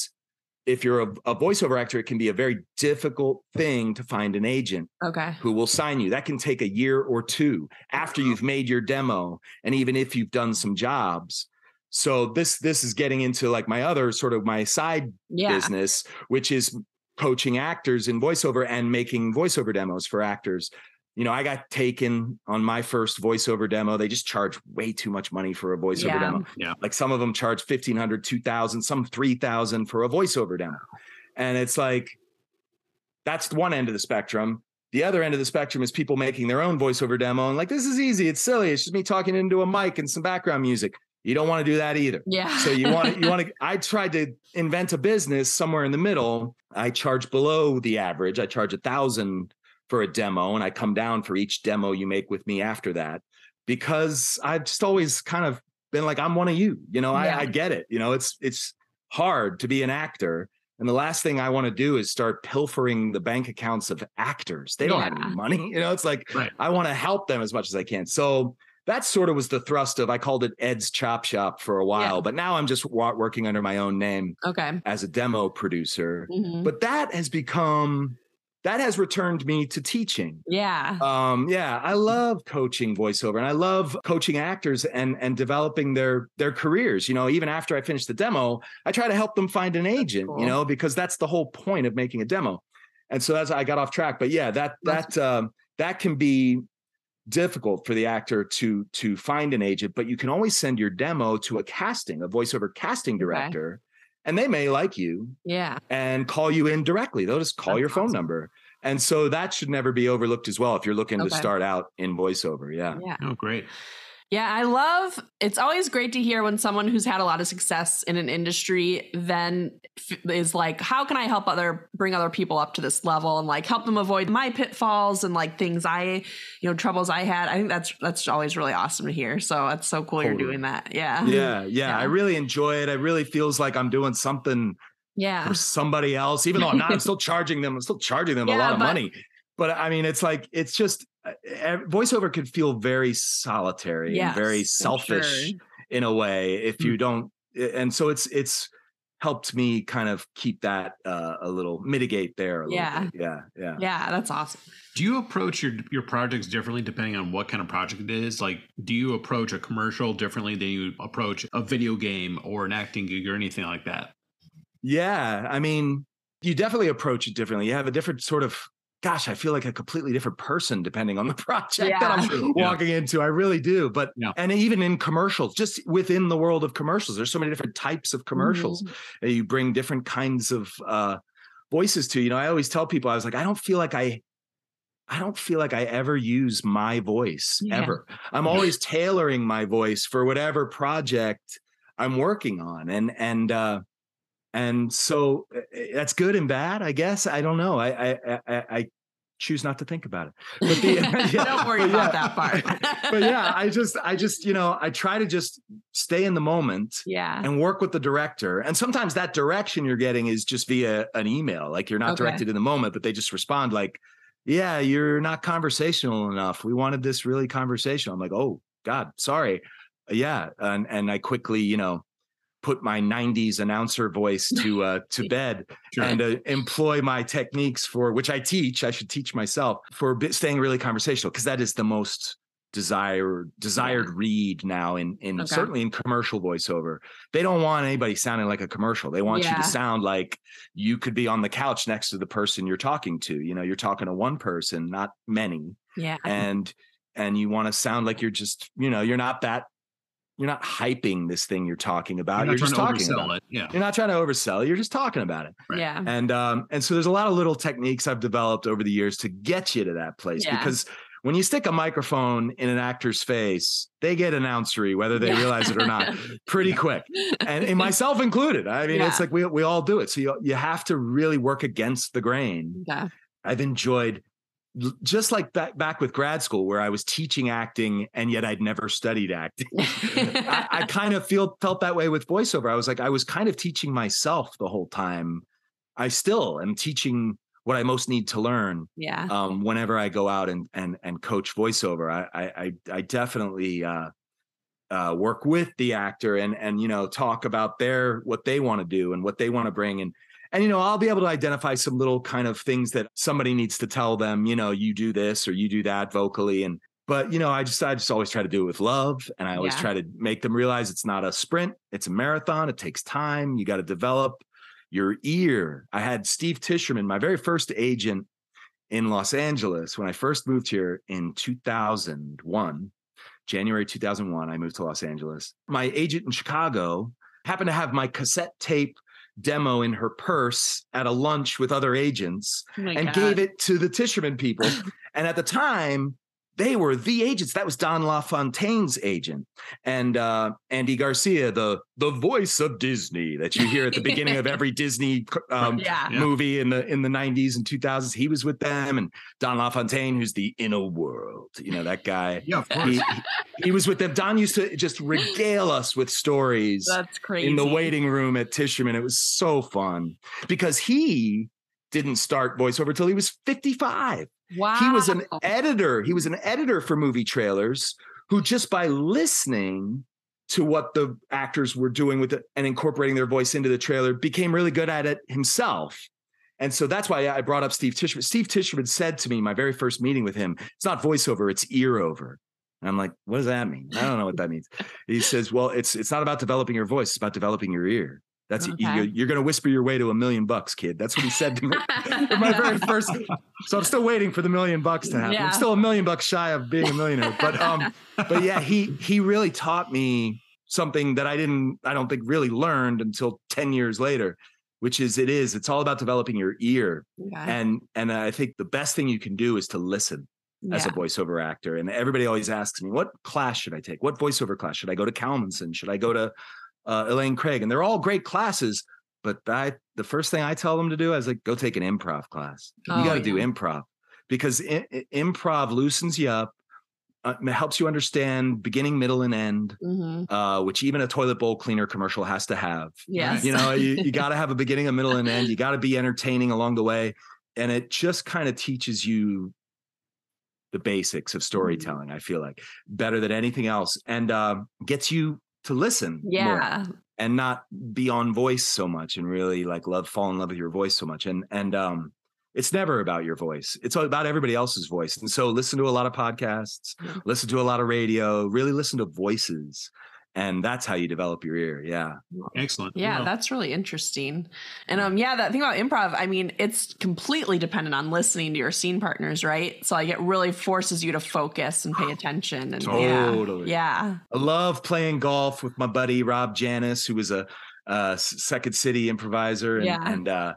If you're a, a voiceover actor, it can be a very difficult thing to find an agent Okay. who will sign you. That can take a year or two after you've made your demo, and even if you've done some jobs. So this this is getting into like my other sort of my side Yeah. business, which is coaching actors in voiceover and making voiceover demos for actors. You know, I got taken on my first voiceover demo. They just charge way too much money for a voiceover Yeah. demo. Yeah. Like some of them charge 1500, 2000, some 3000 for a voiceover demo. And it's like that's one end of the spectrum. The other end of the spectrum is people making their own voiceover demo and like this is easy, it's silly, it's just me talking into a mic and some background music. You don't want to do that either. Yeah. So you want to, you want to [LAUGHS] I tried to invent a business somewhere in the middle. I charge below the average. I charge a thousand for a demo and I come down for each demo you make with me after that because I've just always kind of been like I'm one of you. You know, Yeah. I, I get it. You know, it's it's hard to be an actor. And the last thing I want to do is start pilfering the bank accounts of actors. They don't have any money. [LAUGHS] You know, it's like Right. I want to help them as much as I can. So that sort of was the thrust of I called it Ed's Chop Shop for a while, Yeah. but now I'm just wa- working under my own name okay. as a demo producer. Mhm. But that has become that has returned me to teaching. Yeah. Um, yeah, I love coaching voiceover and I love coaching actors and and developing their their careers. You know, even after I finish the demo, I try to help them find an agent, cool. you know, because that's the whole point of making a demo. And so that's I got off track. But yeah, that that um that can be difficult for the actor to to find an agent, but you can always send your demo to a casting, a voiceover casting Okay. Director, and they may like you Yeah. and call you in directly. They'll just call That's your phone awesome. number. And so that should never be overlooked as well if you're looking to start out in voiceover. Yeah. Yeah. Oh, great. Yeah, I love it's always great to hear when someone who's had a lot of success in an industry then f- is like, how can I help other bring other people up to this level and like help them avoid my pitfalls and like things I, you know, troubles I had. I think that's that's always really awesome to hear. So it's so cool you're doing that. Yeah. Yeah, yeah, [LAUGHS] Yeah. I really enjoy it. It really feels like I'm doing something Yeah. for somebody else, even though I'm not. I'm still [LAUGHS] charging them. I'm still charging them a lot of but- money. But I mean, it's like it's just voiceover could feel very solitary Yes, and very selfish sure. in a way if Hmm. you don't. And so it's it's helped me kind of keep that uh, a little mitigate there. A little Yeah. bit. yeah, yeah. Yeah, that's awesome. Do you approach your your projects differently depending on what kind of project it is? Like, do you approach a commercial differently than you approach a video game or an acting gig or anything like that? Yeah, I mean, you definitely approach it differently. You have a different sort of gosh, I feel like a completely different person depending on the [LAUGHS] project that I'm True, [LAUGHS] yeah. walking into. I really do. But Yeah. and even in commercials, just within the world of commercials, there's so many different types of commercials. Mhm. that You bring different kinds of uh voices to. You know, I always tell people, I was like, I don't feel like I I don't feel like I ever use my voice Yeah. ever. I'm always tailoring my voice for whatever project I'm working on. And and uh and so uh, that's good and bad, I guess. I don't know. I I I, I choose not to think about it. But the, [LAUGHS] [LAUGHS] yeah, Don't worry about yeah. that part. [LAUGHS] but yeah, I just I just you know I try to just stay in the moment yeah. and work with the director. And sometimes that direction you're getting is just via an email. Like you're not Okay. directed in the moment, but they just respond like, "Yeah, you're not conversational enough. We wanted this really conversational." I'm like, "Oh God, sorry." Yeah, and and I quickly you know put my 90s announcer voice to uh to [LAUGHS] bed Sure. and uh, employ my techniques for which I teach. I should teach myself for bit, staying really conversational because that is the most desired desired read now in in Okay. certainly in commercial voiceover. They don't want anybody sounding like a commercial. They want you to sound like you could be on the couch next to the person you're talking to. You know, you're talking to one person, not many, yeah. and and you want to sound like you're just you know you're not that you're not hyping this thing you're talking about. You're, You're, not just trying to talking oversell about it. Yeah. You're not trying to oversell. You're just talking about it. Right. Yeah. And um, and so there's a lot of little techniques I've developed over the years to get you to that place Yeah. because when you stick a microphone in an actor's face, they get announcery, whether they Yeah. realize it or not, [LAUGHS] pretty quick. And, and myself included. I mean, it's like we we all do it. So you you have to really work against the grain. Yeah. I've enjoyed l- just like back back with grad school where I was teaching acting and yet I'd never studied acting. [LAUGHS] I, I [LAUGHS] kind of feel felt that way with voiceover. I was like, I was kind of teaching myself the whole time. I still am teaching what I most need to learn Yeah. um, whenever I go out and and and coach voiceover. I I I, definitely uh, uh, work with the actor and and you know talk about their what they want to do and what they want to bring and and you know I'll be able to identify some little kind of things that somebody needs to tell them. You know, you do this or you do that vocally and. But you know, I just I just always try to do it with love, and I always Yeah. try to make them realize it's not a sprint; it's a marathon. It takes time. You got to develop your ear. I had Steve Tisherman, my very first agent in Los Angeles when I first moved here in 2001, January 2001. I moved to Los Angeles. My agent in Chicago happened to have my cassette tape demo in her purse at a lunch with other agents Oh and God. gave it to the Tisherman people. [LAUGHS] and at the time, they were the agents. That was Don LaFontaine's agent, and uh, Andy Garcia, the the voice of Disney that you hear at the beginning of every [LAUGHS] Disney um, Yeah. Yeah. movie in the in the 90s and 2000s. He was with them, and Don LaFontaine, who's the inner world, you know that guy. Yeah, of course. He, he- he was with them. Don used to just regale us with stories That's crazy. in the waiting room at Tisherman. It was so fun because he didn't start voiceover till he was 55. Wow. He was an editor. He was an editor for movie trailers who just by listening to what the actors were doing with it and incorporating their voice into the trailer became really good at it himself. And so that's why I brought up Steve Tisherman. Steve Tisherman said to me, my very first meeting with him, it's not voiceover, it's ear over. And I'm like, what does that mean? I don't know what that means. He says, well, it's it's not about developing your voice, it's about developing your ear. That's Okay. you, you're going to whisper your way to a million bucks, kid. That's what he said to me [LAUGHS] in my very first. So I'm still waiting for the million bucks to happen. Yeah. I'm still a million bucks shy of being a millionaire, but um, [LAUGHS] but yeah, he he really taught me something that I didn't, I don't think really learned until ten years later, which is it is it's all about developing your ear, Okay. and and I think the best thing you can do is to listen as a voiceover actor. And everybody always asks me, what class should I take? What voiceover class should I go to? Kalmenson? Should I go to uh, Elaine Craig? And they're all great classes. But I, the first thing I tell them to do is like, go take an improv class. You Oh, got to do improv because i- i- improv loosens you up, uh, helps you understand beginning, middle, and end, Mhm. uh, which even a toilet bowl cleaner commercial has to have. Yes. You know, you, you [LAUGHS] got to have a beginning, a middle, and end. You got to be entertaining along the way. And it just kind of teaches you the basics Mm-hmm. of storytelling, I feel like, better than anything else. And um, gets you to listen more yeah. and not be on voice so much and really like love, fall in love with your voice so much. And, and, um, it's never about your voice. It's all about everybody else's voice. And so listen to a lot of podcasts, listen to a lot of radio, really listen to voices. And that's how you develop your ear. Yeah. Excellent. Yeah, Well, that's really interesting. And um yeah, that thing about improv, I mean, it's completely dependent on listening to your scene partners, right? So like it really forces you to focus and pay [SIGHS] attention and Totally. yeah. I love playing golf with my buddy Rob Janis, who was a, uh Second City improviser, and, Yeah. and uh,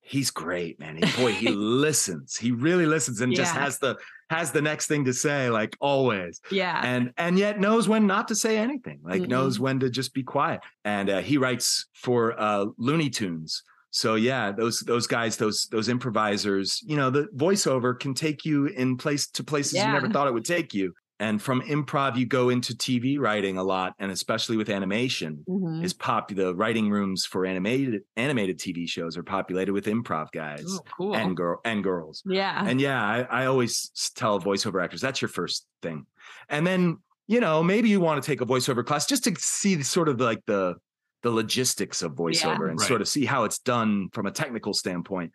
he's great, man. He, boy, he [LAUGHS] listens. He really listens, and just has the has the next thing to say, like always, Yeah. Yeah. and and yet knows when not to say anything. Like Mm-mm. knows when to just be quiet. And uh, he writes for uh, Looney Tunes. So yeah, those those guys, those those improvisers, you know, the voiceover can take you in place to places you never thought it would take you. And from improv, you go into TV writing a lot, and especially with animation, Mhm. is pop. The writing rooms for animated animated TV shows are populated with improv guys Oh, cool. and girl and girls. yeah. And yeah, I, I always tell voiceover actors that's your first thing, and then you know maybe you want to take a voiceover class just to see the, sort of like the the logistics of voiceover and Right. sort of see how it's done from a technical standpoint.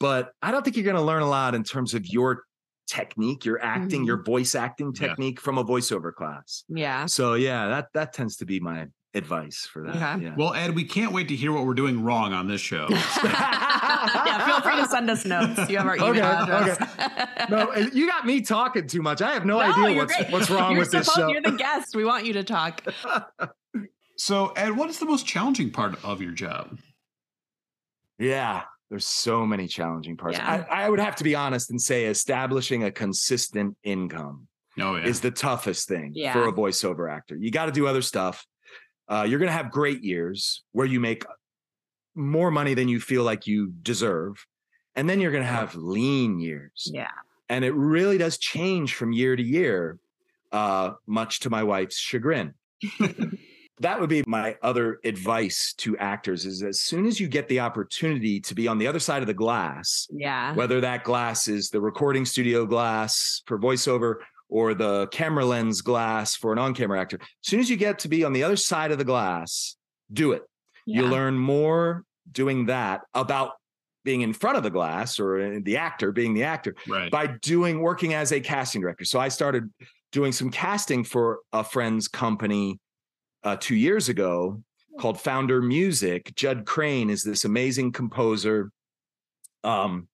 But I don't think you're going to learn a lot in terms of your technique, your acting, Mhm. your voice acting Yeah. technique from a voiceover class. yeah. So yeah, that that tends to be my advice for that. Okay. Yeah. Well, Ed, we can't wait to hear what we're doing wrong on this show. [LAUGHS] yeah, feel free to send us notes. You have our email Okay, address. no, you got me talking too much. I have no, No, idea what's great. what's wrong You're with this show. You're the guest. We want you to talk. [LAUGHS] So, Ed, what is the most challenging part of your job? Yeah, there's so many challenging parts. Yeah. I, I would have to be honest and say establishing a consistent income Oh yeah, is the toughest thing Yeah. for a voiceover actor. You got to do other stuff. Uh, you're going to have great years where you make more money than you feel like you deserve. And then you're going to have lean years. Yeah. And it really does change from year to year, uh, much to my wife's chagrin. [LAUGHS] that would be my other advice to actors is as soon as you get the opportunity to be on the other side of the glass, Yeah. whether that glass is the recording studio glass for voiceover or the camera lens glass for an on-camera actor, as soon as you get to be on the other side of the glass, do it. You learn more doing that about being in front of the glass or the actor being the actor right. by doing working as a casting director. So I started doing some casting for a friend's company uh, two years ago called Founder Music. Judd Crane is this amazing composer um,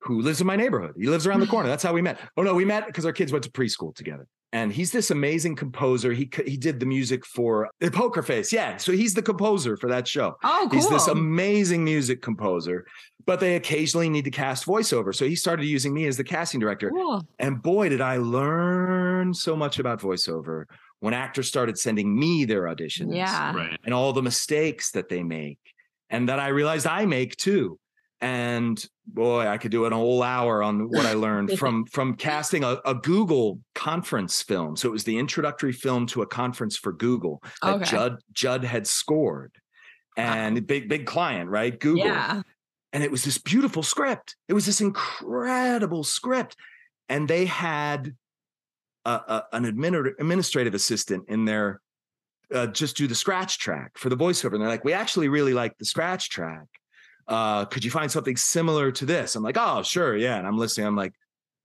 who lives in my neighborhood. He lives around the corner. [LAUGHS] That's how we met. Oh no, we met because our kids went to preschool together. And he's this amazing composer. He he did the music for the Poker Face. Yeah, so he's the composer for that show. Oh, cool. He's this amazing music composer, but they occasionally need to cast voiceover. So he started using me as the casting director. Cool. And boy, did I learn so much about voiceover when actors started sending me their auditions Yeah. right. and all the mistakes that they make and that I realized I make too. And boy, I could do an whole hour on what I learned [LAUGHS] from from casting a, a Google conference film. So it was the introductory film to a conference for Google that Okay. Judd Judd had scored. And big, big client, right? Google Yeah. and it was this beautiful script. It was this incredible script, and they had an admin- administrative assistant in there uh, just do the scratch track for the voiceover. And they're like, "We actually really like the scratch track. Uh, could you find something similar to this?" I'm like, "Oh, sure, yeah." And I'm listening. I'm like,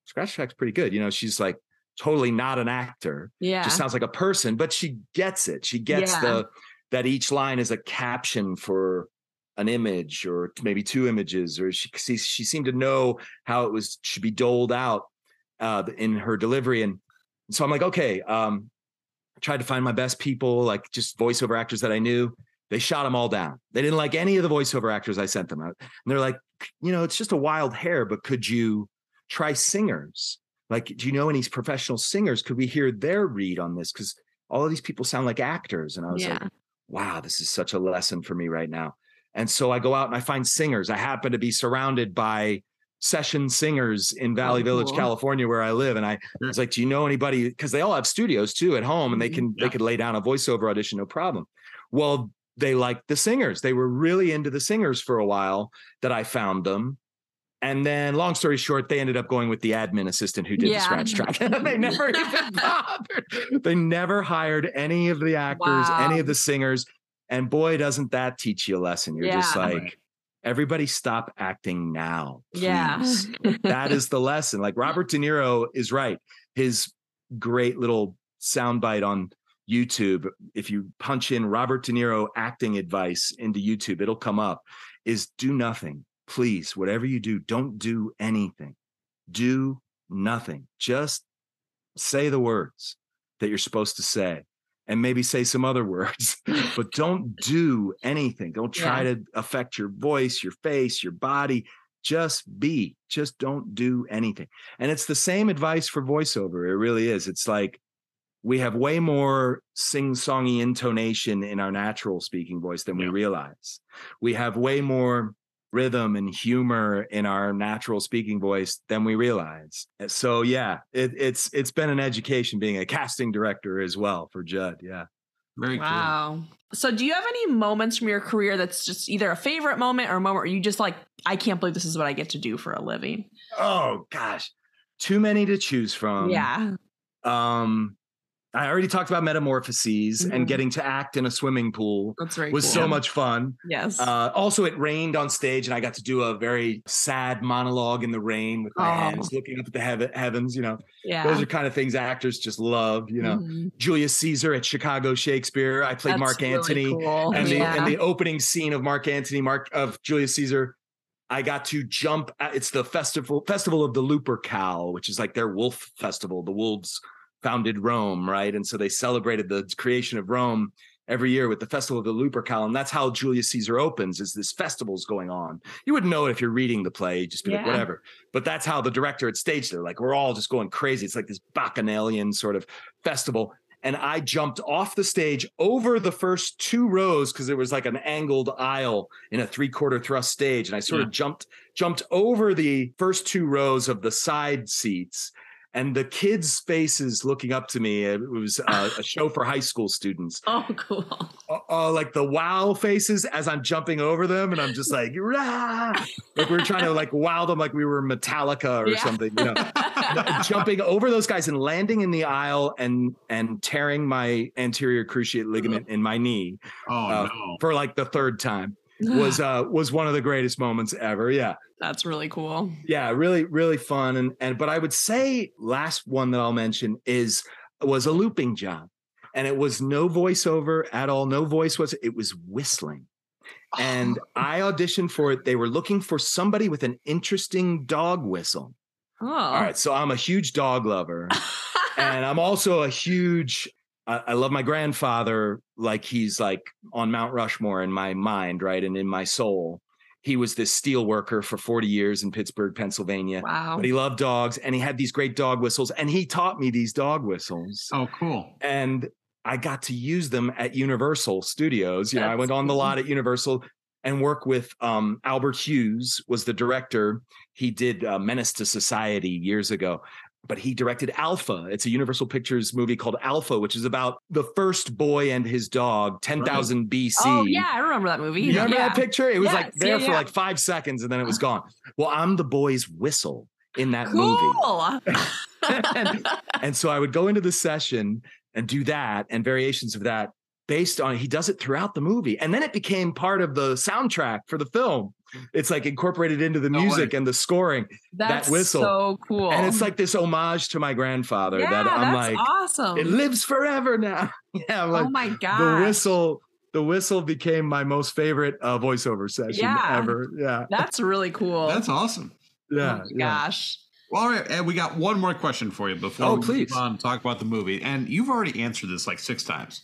"Scratch track's pretty good." You know, she's like totally not an actor Yeah. just sounds like a person, but she gets it. She gets Yeah. the that each line is a caption for an image or maybe two images, or she she, she seemed to know how it was should be doled out uh, in her delivery. And so I'm like, okay, um, I tried to find my best people, like just voiceover actors that I knew. They shot them all down. They didn't like any of the voiceover actors I sent them out. And they're like, you know, it's just a wild hair, but could you try singers? Like, do you know any professional singers? Could we hear their read on this? Because all of these people sound like actors. And I was Yeah. like, wow, this is such a lesson for me right now. And so I go out and I find singers. I happen to be surrounded by session singers in oh, Valley Village, cool. California, where I live. And I was like, do you know anybody? Because they all have studios too at home and they mm-hmm. can Yeah. they could lay down a voiceover audition, no problem. Well, they liked the singers. They were really into the singers for a while that I found them. And then, long story short, they ended up going with the admin assistant who did Yeah. the scratch track. [LAUGHS] they never [LAUGHS] even bothered. They never hired any of the actors, any of the singers. And boy, doesn't that teach you a lesson. You're just like, everybody stop acting now. Yeah. that is the lesson. Like [LAUGHS] Robert De Niro is right. His great little soundbite on YouTube, if you punch in Robert De Niro acting advice into YouTube, it'll come up, is do nothing. Please, whatever you do, don't do anything. Do nothing. Just say the words that you're supposed to say and maybe say some other words, [LAUGHS] but don't do anything. Don't try to affect your voice, your face, your body. Just be, just don't do anything. And it's the same advice for voiceover. It really is. It's like we have way more sing songy intonation in our natural speaking voice than we realize. We have way more rhythm and humor in our natural speaking voice than we realize. So yeah, it, it's it's been an education being a casting director as well for Judd. Yeah. Very cool. Wow. So, do you have any moments from your career that's just either a favorite moment or a moment where you just like, I can't believe this is what I get to do for a living? Oh gosh, too many to choose from. yeah. Um, I already talked about metamorphoses Mhm. and getting to act in a swimming pool That's very was cool. so much fun. Yes. Uh, also, it rained on stage, and I got to do a very sad monologue in the rain with my Oh. hands looking up at the heav- heavens. You know, yeah. those are kind of things actors just love. You know, Mhm. Julius Caesar at Chicago Shakespeare. I played That's Mark really Antony, cool. and the and the opening scene of Mark Antony, Mark of Julius Caesar. I got to jump. At, it's the festival festival of the Lupercal, which is like their wolf festival. The wolves founded Rome, right? And so they celebrated the creation of Rome every year with the festival of the Lupercal, and that's how Julius Caesar opens. Is this festival's going on? You wouldn't know it if you're reading the play, just be yeah. like whatever. But that's how the director had staged it. Like we're all just going crazy. It's like this bacchanalian sort of festival, and I jumped off the stage over the first two rows because it was like an angled aisle in a three quarter thrust stage, and I sort yeah. of jumped jumped over the first two rows of the side seats and the kids' faces looking up to me. It was uh, a show for high school students. [LAUGHS] Oh, cool! Uh, uh, like the wow faces as I'm jumping over them, and I'm just like, Rah! like we are trying to like wow them like we were Metallica or yeah. something, you know, [LAUGHS] jumping over those guys and landing in the aisle and and tearing my anterior cruciate ligament in my knee. Oh uh, no! For like the third time was [SIGHS] uh was one of the greatest moments ever. Yeah. That's really cool. Yeah, really, really fun. And and but I would say last one that I'll mention is was a looping job. And it was no voiceover at all. No voice was it was whistling. And oh. I auditioned for it. They were looking for somebody with an interesting dog whistle. Oh. All right. So I'm a huge dog lover. [LAUGHS] and I'm also a huge I, I love my grandfather like he's like on Mount Rushmore in my mind, right? And in my soul. He was this steel worker for 40 years in Pittsburgh, Pennsylvania. Wow. But he loved dogs and he had these great dog whistles and he taught me these dog whistles. Oh, cool. And I got to use them at Universal Studios. You That's know, I went on the lot at Universal and work with um, Albert Hughes was the director. He did uh, Menace to Society years ago, but he directed Alpha. It's a Universal Pictures movie called Alpha, which is about the first boy and his dog, 10,000 right. BC. Oh, yeah, I remember that movie. You remember yeah. that picture? It was yes, like there yeah, for yeah. like five seconds and then it was [SIGHS] gone. Well, I'm the boy's whistle in that cool. movie. [LAUGHS] [LAUGHS] and, and so I would go into the session and do that and variations of that based on he does it throughout the movie. And then it became part of the soundtrack for the film. It's like incorporated into the music and the scoring that's that whistle. so cool. And it's like this homage to my grandfather yeah, that i'm like awesome. it lives forever now. [LAUGHS] Yeah I'm like, oh my god the whistle the whistle became my most favorite uh, voiceover session yeah. ever. Yeah. That's really cool. That's awesome. Yeah, oh yeah. gosh. Well, all right, and we got one more question for you before oh, we please. on talk about the movie. And you've already answered this like six times.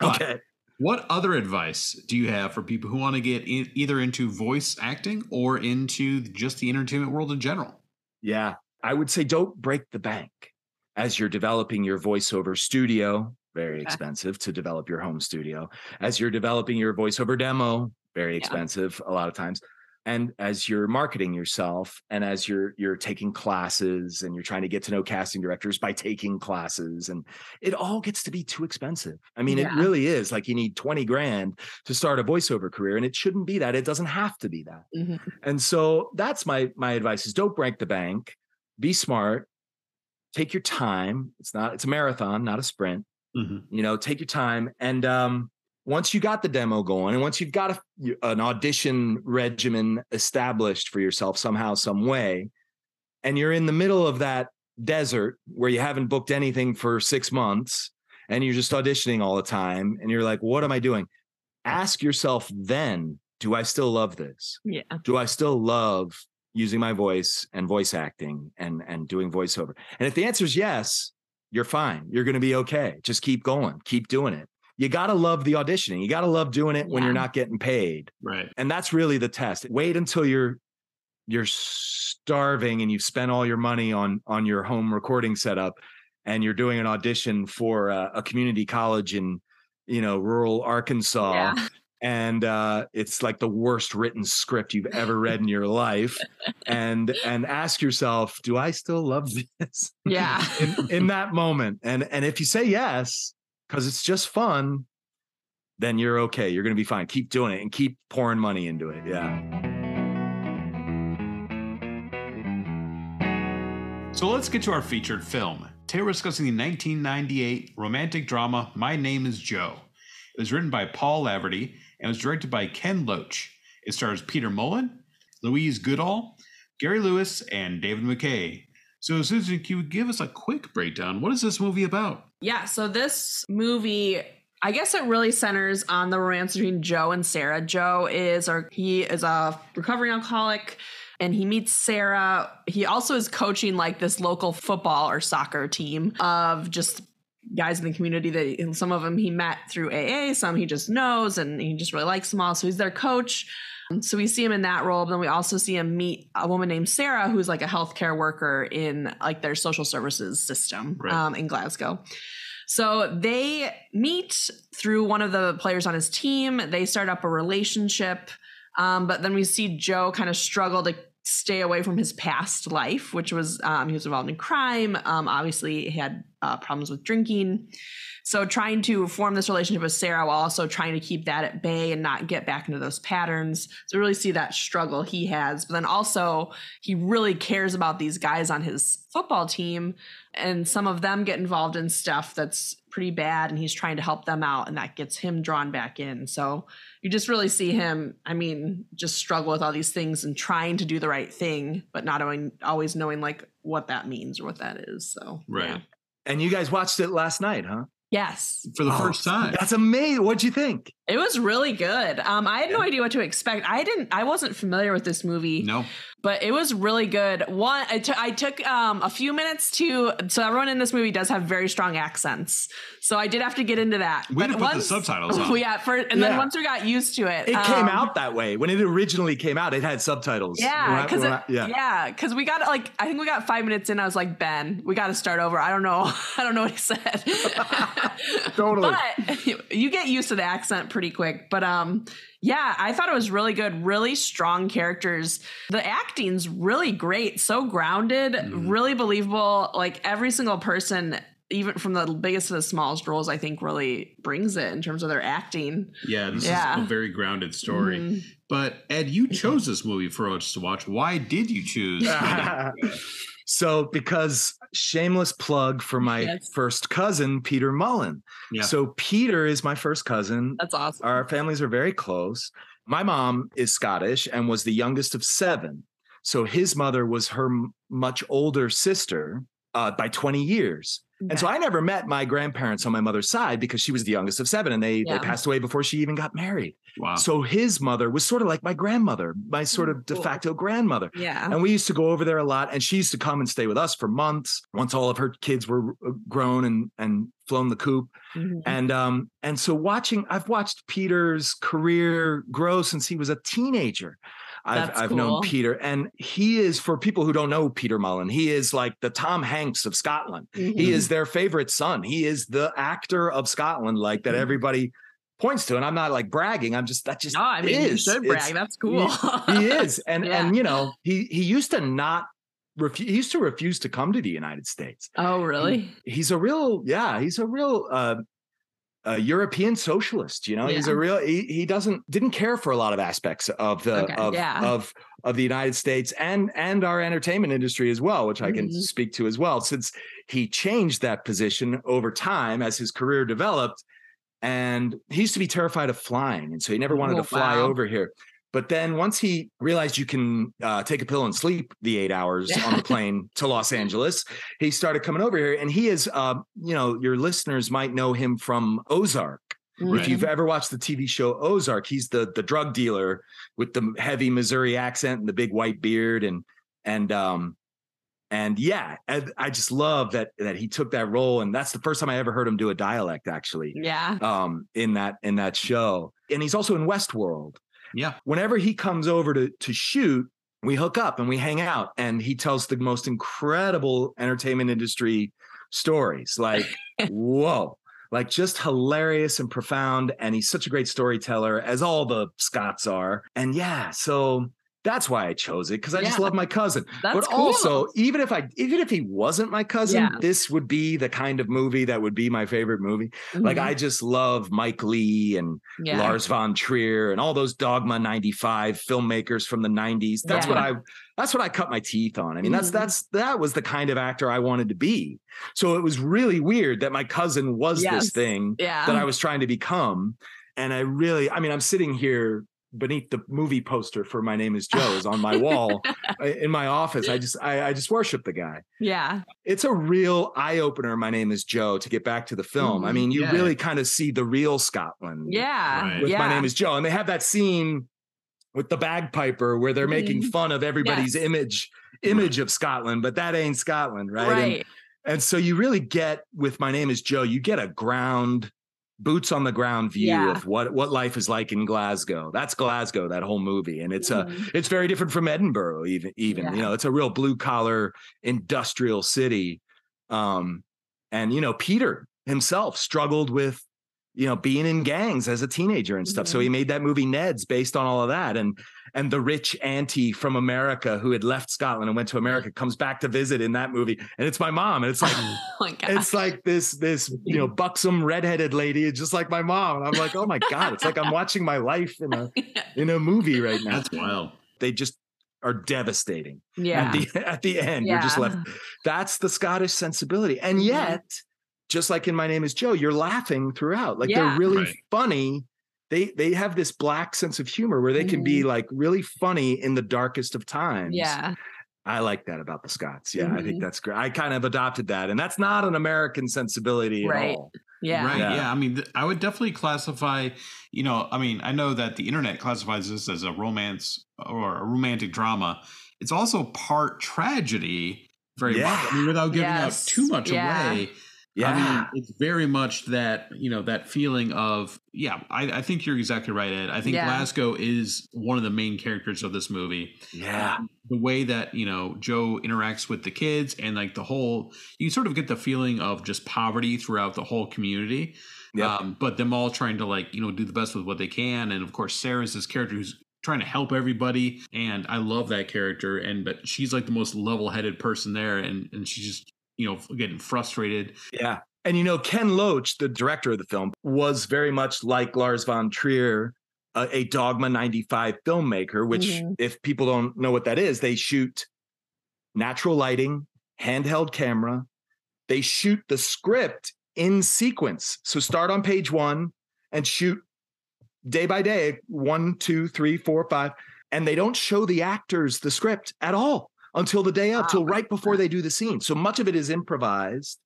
But okay. What other advice do you have for people who want to get in, either into voice acting or into just the entertainment world in general? Yeah, I would say don't break the bank as you're developing your voiceover studio. Very [LAUGHS] expensive to develop your home studio. As you're developing your voiceover demo, very expensive yeah. a lot of times and as you're marketing yourself and as you're you're taking classes and you're trying to get to know casting directors by taking classes and it all gets to be too expensive i mean yeah. it really is like you need 20 grand to start a voiceover career and it shouldn't be that it doesn't have to be that mm-hmm. and so that's my my advice is don't break the bank be smart take your time it's not it's a marathon not a sprint mm-hmm. you know take your time and um once you got the demo going and once you've got a, an audition regimen established for yourself somehow some way and you're in the middle of that desert where you haven't booked anything for 6 months and you're just auditioning all the time and you're like what am i doing? Ask yourself then do i still love this? Yeah. Do i still love using my voice and voice acting and and doing voiceover? And if the answer is yes you're fine. You're going to be okay. Just keep going. Keep doing it you got to love the auditioning. You got to love doing it yeah. when you're not getting paid. Right. And that's really the test. Wait until you're you're starving and you've spent all your money on on your home recording setup and you're doing an audition for a, a community college in you know rural Arkansas yeah. and uh, it's like the worst written script you've ever read in your life and and ask yourself do I still love [LAUGHS] this yeah in, in that moment and and if you say yes because it's just fun, then you're okay. You're going to be fine. Keep doing it and keep pouring money into it. Yeah. So let's get to our featured film. Today we're discussing the 1998 romantic drama My Name is Joe. It was written by Paul Laverty and was directed by Ken Loach. It stars Peter Mullan, Louise Goodall, Gary Lewis, and David McKay. So, Susan, can you give us a quick breakdown? What is this movie about? Yeah, so this movie I guess it really centers on the romance between Joe and Sarah. Joe is or he is a recovering alcoholic and he meets Sarah. He also is coaching like this local football or soccer team of just guys in the community that some of them he met through AA, some he just knows and he just really likes them all. So he's their coach. So we see him in that role. But then we also see him meet a woman named Sarah, who's like a healthcare worker in like their social services system Right. um, in Glasgow. So they meet through one of the players on his team. They start up a relationship. Um, but then we see Joe kind of struggle to stay away from his past life, which was um, he was involved in crime. Um, obviously, he had uh, problems with drinking. So trying to form this relationship with Sarah while also trying to keep that at bay and not get back into those patterns. So really see that struggle he has. But then also he really cares about these guys on his football team and some of them get involved in stuff that's pretty bad and he's trying to help them out and that gets him drawn back in. So you just really see him, I mean, just struggle with all these things and trying to do the right thing, but not always, always knowing like what that means or what that is. So Right. yeah. And you guys watched it last night, huh? Yes. For the Oh, first time. That's amazing. What'd you think? It was really good. Um, I had no idea what to expect. I didn't. I wasn't familiar with this movie, No. But it was really good. One, I took- um, a few minutes to. So everyone in this movie does have very strong accents. So I did have to get into that. We had to But put the subtitles on. [LAUGHS] Yeah, for, and then Yeah. once we got used to it, It came um, out that way. When it originally came out, it had subtitles. Yeah, because yeah. yeah, because we got like I think we got five minutes in. I was like, Ben, we got to start over. I don't know. [LAUGHS] I don't know what he said. [LAUGHS] Totally. But you get used to the accent pretty quick. But um, yeah, I thought it was really good. Really strong characters. The acting's really great. So grounded. Mhm. Really believable. Like every single person. Even from the biggest to the smallest roles, I think really brings it in terms of their acting. Yeah, this Yeah. is a very grounded story. Mhm. But Ed, you chose this movie for us to watch. Why did you choose? [LAUGHS] so, because shameless plug for my Yes. first cousin, Peter Mullan. Yeah. So, Peter is my first cousin. That's awesome. Our families are very close. My mom is Scottish and was the youngest of seven. So, his mother was her much older sister uh, by 20 years. And so I never met my grandparents on my mother's side because she was the youngest of seven and they, Yeah. they passed away before she even got married. wow. So his mother was sort of like my grandmother, my sort of de Cool. facto grandmother. yeah. And we used to go over there a lot. And she used to come and stay with us for months once all of her kids were uh, grown and, and flown the coop. Mhm. And um, and so watching, I've watched Peter's career grow since he was a teenager. I've, I've cool. known Peter, and he is for people who don't know Peter Mullan. He is like the Tom Hanks of Scotland. He Mhm. is their favorite son. He is the actor of Scotland, like that Mhm. everybody points to. And I'm not like bragging. I'm just that just No, I mean is. you should It's- That's cool. he [LAUGHS] is and Yeah. and you know he he used to not refu- he used to refuse to come to the united states oh, really? he's a real yeah he's a real uh a European socialist, you know, he's a real. He, he doesn't didn't care for a lot of aspects of the Okay, of yeah. of of the United States and and our entertainment industry as well, which I can Mhm. speak to as well. Since he changed that position over time as his career developed, and he used to be terrified of flying, and so he never wanted Oh, to fly wow. over here. But then once he realized you can uh, take a pill and sleep the eight hours [LAUGHS] on the plane to Los Angeles, he started coming over here. And he is, uh, you know, your listeners might know him from Ozark. If you've ever watched the TV show Ozark, he's the the drug dealer with the heavy Missouri accent and the big white beard and and um and yeah, I just love that that he took that role and that's the first time I ever heard him do a dialect actually yeah. um in that in that show. And he's also in Westworld. Yeah. Whenever he comes over to to shoot, we hook up and we hang out and he tells the most incredible entertainment industry stories. Like, [LAUGHS] whoa. Like just hilarious and profound. And he's such a great storyteller, as all the Scots are. And yeah, so that's why I chose it because I just love my cousin. That's but cool. also, even if I even if he wasn't my cousin, Yeah. this would be the kind of movie that would be my favorite movie. Like Mhm. I just love Mike Lee and yeah. Lars von Trier and all those Dogma 95 filmmakers from the 90s. That's what I that's what I cut my teeth on. I mean, that's Mhm. that's that was the kind of actor I wanted to be. So it was really weird that my cousin was Yes. this thing yeah. that I was trying to become. And I really, I mean, I'm sitting here beneath the movie poster for My Name Is Joe is on my [LAUGHS] wall in my office. I just I, I just worship the guy. Yeah. It's a real eye opener. My name is Joe. To get back to the film, I Mhm. mean, you Yeah. really kind of see the real Scotland. Yeah. Right. with yeah. My Name Is Joe, and they have that scene with the bagpiper where they're making Mhm. fun of everybody's Yes. image image of Scotland, but that ain't Scotland, right? And- Right. and so you really get with my name is Joe, you get a ground boots on the ground view Yeah. of what what life is like in Glasgow. That's Glasgow, that whole movie. And it's a Mhm. it's very different from Edinburgh, even even. You know, it's a real blue collar industrial city. Um, and you know, Peter himself struggled with you know being in gangs as a teenager and stuff. So Mhm. he made that movie Neds based on all of that. And and the rich auntie from america who had left scotland and went to america comes back to visit in that movie. And it's my mom. And it's like [LAUGHS] oh it's like this this you know buxom redheaded lady just like my mom. And i'm like oh my god. It's like i'm [LAUGHS] watching my life in a [LAUGHS] in a movie right now. That's wild. they just are devastating yeah. at the at the end. You're just left that's the scottish sensibility. And Mhm. yet just like in my name is joe you're laughing throughout like Yeah. they're really Right. funny they they have this black sense of humor where they can be like really funny in the darkest of times yeah. i like that about the scots yeah i think Mhm. that's great i kind of adopted that and that's not an american sensibility Right. at all Yeah. Right. Yeah. Yeah. I mean, th- I would definitely classify, you know, I mean, I know that the internet classifies this as a romance or a romantic drama. It's also part tragedy, very Yeah. much. I mean, without giving Yes. out too much Yeah. away. Yeah I mean, it's very much that, you know, that feeling of, yeah, I, I think you're exactly right, Ed. I think Yeah. Glasgow is one of the main characters of this movie. yeah The way that, you know, Joe interacts with the kids and like the whole, you sort of get the feeling of just poverty throughout the whole community. Yep. Um, but them all trying to like, you know, do the best with what they can. And of course, Sarah's this character who's trying to help everybody. And I love that character. And but she's like the most level headed person there. And and she's just, you know, getting frustrated. Yeah. And you know, Ken Loach, the director of the film, was very much like Lars von Trier, a, a Dogma 95 filmmaker, which, Mhm. if people don't know what that is, they shoot natural lighting, handheld camera. They shoot the script in sequence. So start on page one and shoot day by day one, two, three, four, five. And they don't show the actors the script at all until the day of, Wow. till right before they do the scene. So much of it is improvised.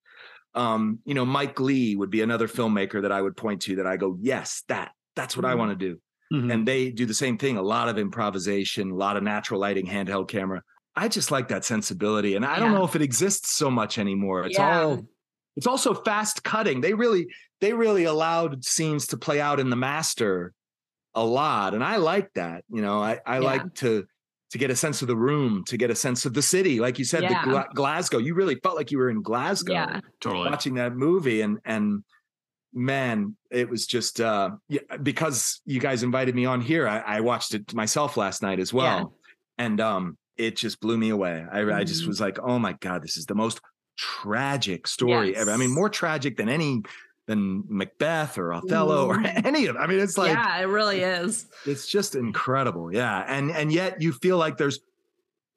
Um, you know, Mike Lee would be another filmmaker that I would point to that I go, yes, that that's what I Mhm. want to do. Mhm. And they do the same thing, a lot of improvisation, a lot of natural lighting, handheld camera. I just like that sensibility. And I don't know if it exists so much anymore. It's Yeah. all it's also fast cutting. They really they really allowed scenes to play out in the master a lot. And I like that. You know, I, I Yeah. like to to get a sense of the room, to get a sense of the city. Like you said, Yeah. the Gla- Glasgow. You really felt like you were in Glasgow Yeah. totally. watching that movie and and man it was just uh yeah, because you guys invited me on here I, I watched it myself last night as well and um it just blew me away I, I just Mhm. was like oh my god this is the most tragic story ever i mean more tragic than any than macbeth or othello or Mhm. [LAUGHS] any of Them. i mean it's like yeah, it really is. it's just incredible yeah and and yet you feel like there's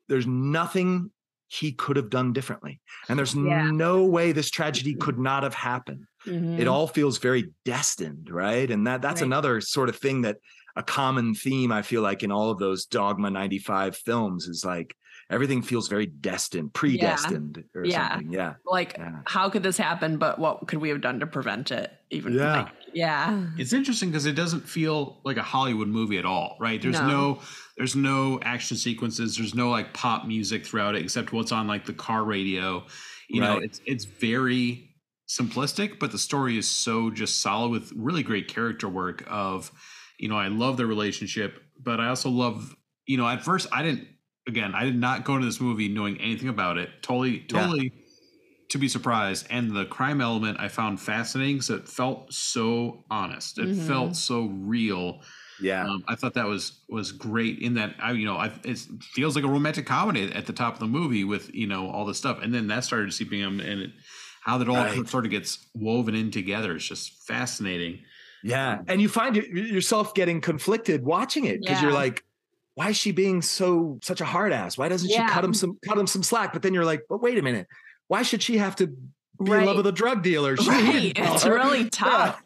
there's nothing he could have done differently and there's Yeah. no way this tragedy could not have happened Mhm. it all feels very destined right and that that's Right. another sort of thing that a common theme i feel like in all of those dogma 95 films is like everything feels very destined predestined or Yeah. something yeah like yeah how could this happen but what could we have done to prevent it even Yeah. like, yeah It's interesting because it doesn't feel like a Hollywood movie at all, right? There's No. no. there's no action sequences. There's no like pop music throughout it, except what's on like the car radio. You know, it's it's very simplistic, but the story is so just solid with really great character work. Of you know, I love their relationship, but I also love you know. At first, I didn't. Again, I did not go into this movie knowing anything about it. Totally, Yeah. totally to be surprised. And the crime element I found fascinating because it felt so honest. It Mhm. felt so real. yeah Um, I thought that was was great in that I you know I, it feels like a romantic comedy at the top of the movie with you know all this stuff, and then that started seeping in, and it, how that all Right. sort of gets woven in together is just fascinating. yeah and you find yourself getting conflicted watching it because you're like why is she being so such a hard ass? Why doesn't Yeah. she cut him some cut him some slack? But then you're like but wait a minute. Why should she have to be in love with a drug dealer? She right. it's her. really tough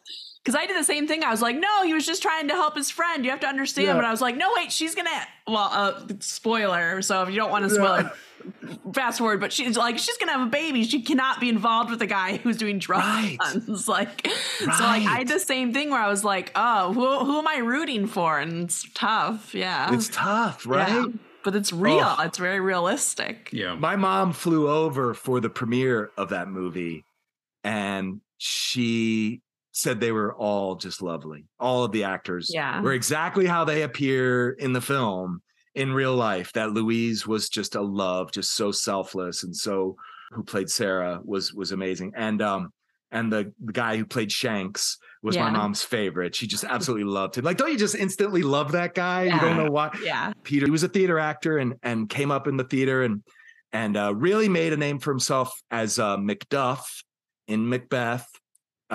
because I did the same thing. I was like, no, he was just trying to help his friend. You have to understand. Yeah. But I was like, no, wait, she's gonna. Well, uh, spoiler. So if you don't want to spoil it, fast forward. But she's like, she's gonna have a baby. She cannot be involved with a guy who's doing drugs. Right. [LAUGHS] runs. Like, so like I Right. had the same thing where I was like, oh, who who am I rooting for? And it's tough. Yeah, It's tough, right? Yeah. But it's real. Oh. It's very realistic. Yeah. My mom flew over for the premiere of that movie and she said they were all just lovely. All of the actors Yeah. were exactly how they appear in the film in real life. That Louise was just a love, just so selfless and so who played Sarah was was amazing. And um and the, the guy who played Shanks was my mom's favorite. She just absolutely loved him. Like, don't you just instantly love that guy? You don't know why. Yeah. Peter. He was a theater actor and and came up in the theater and and uh, really made a name for himself as uh, Macduff in Macbeth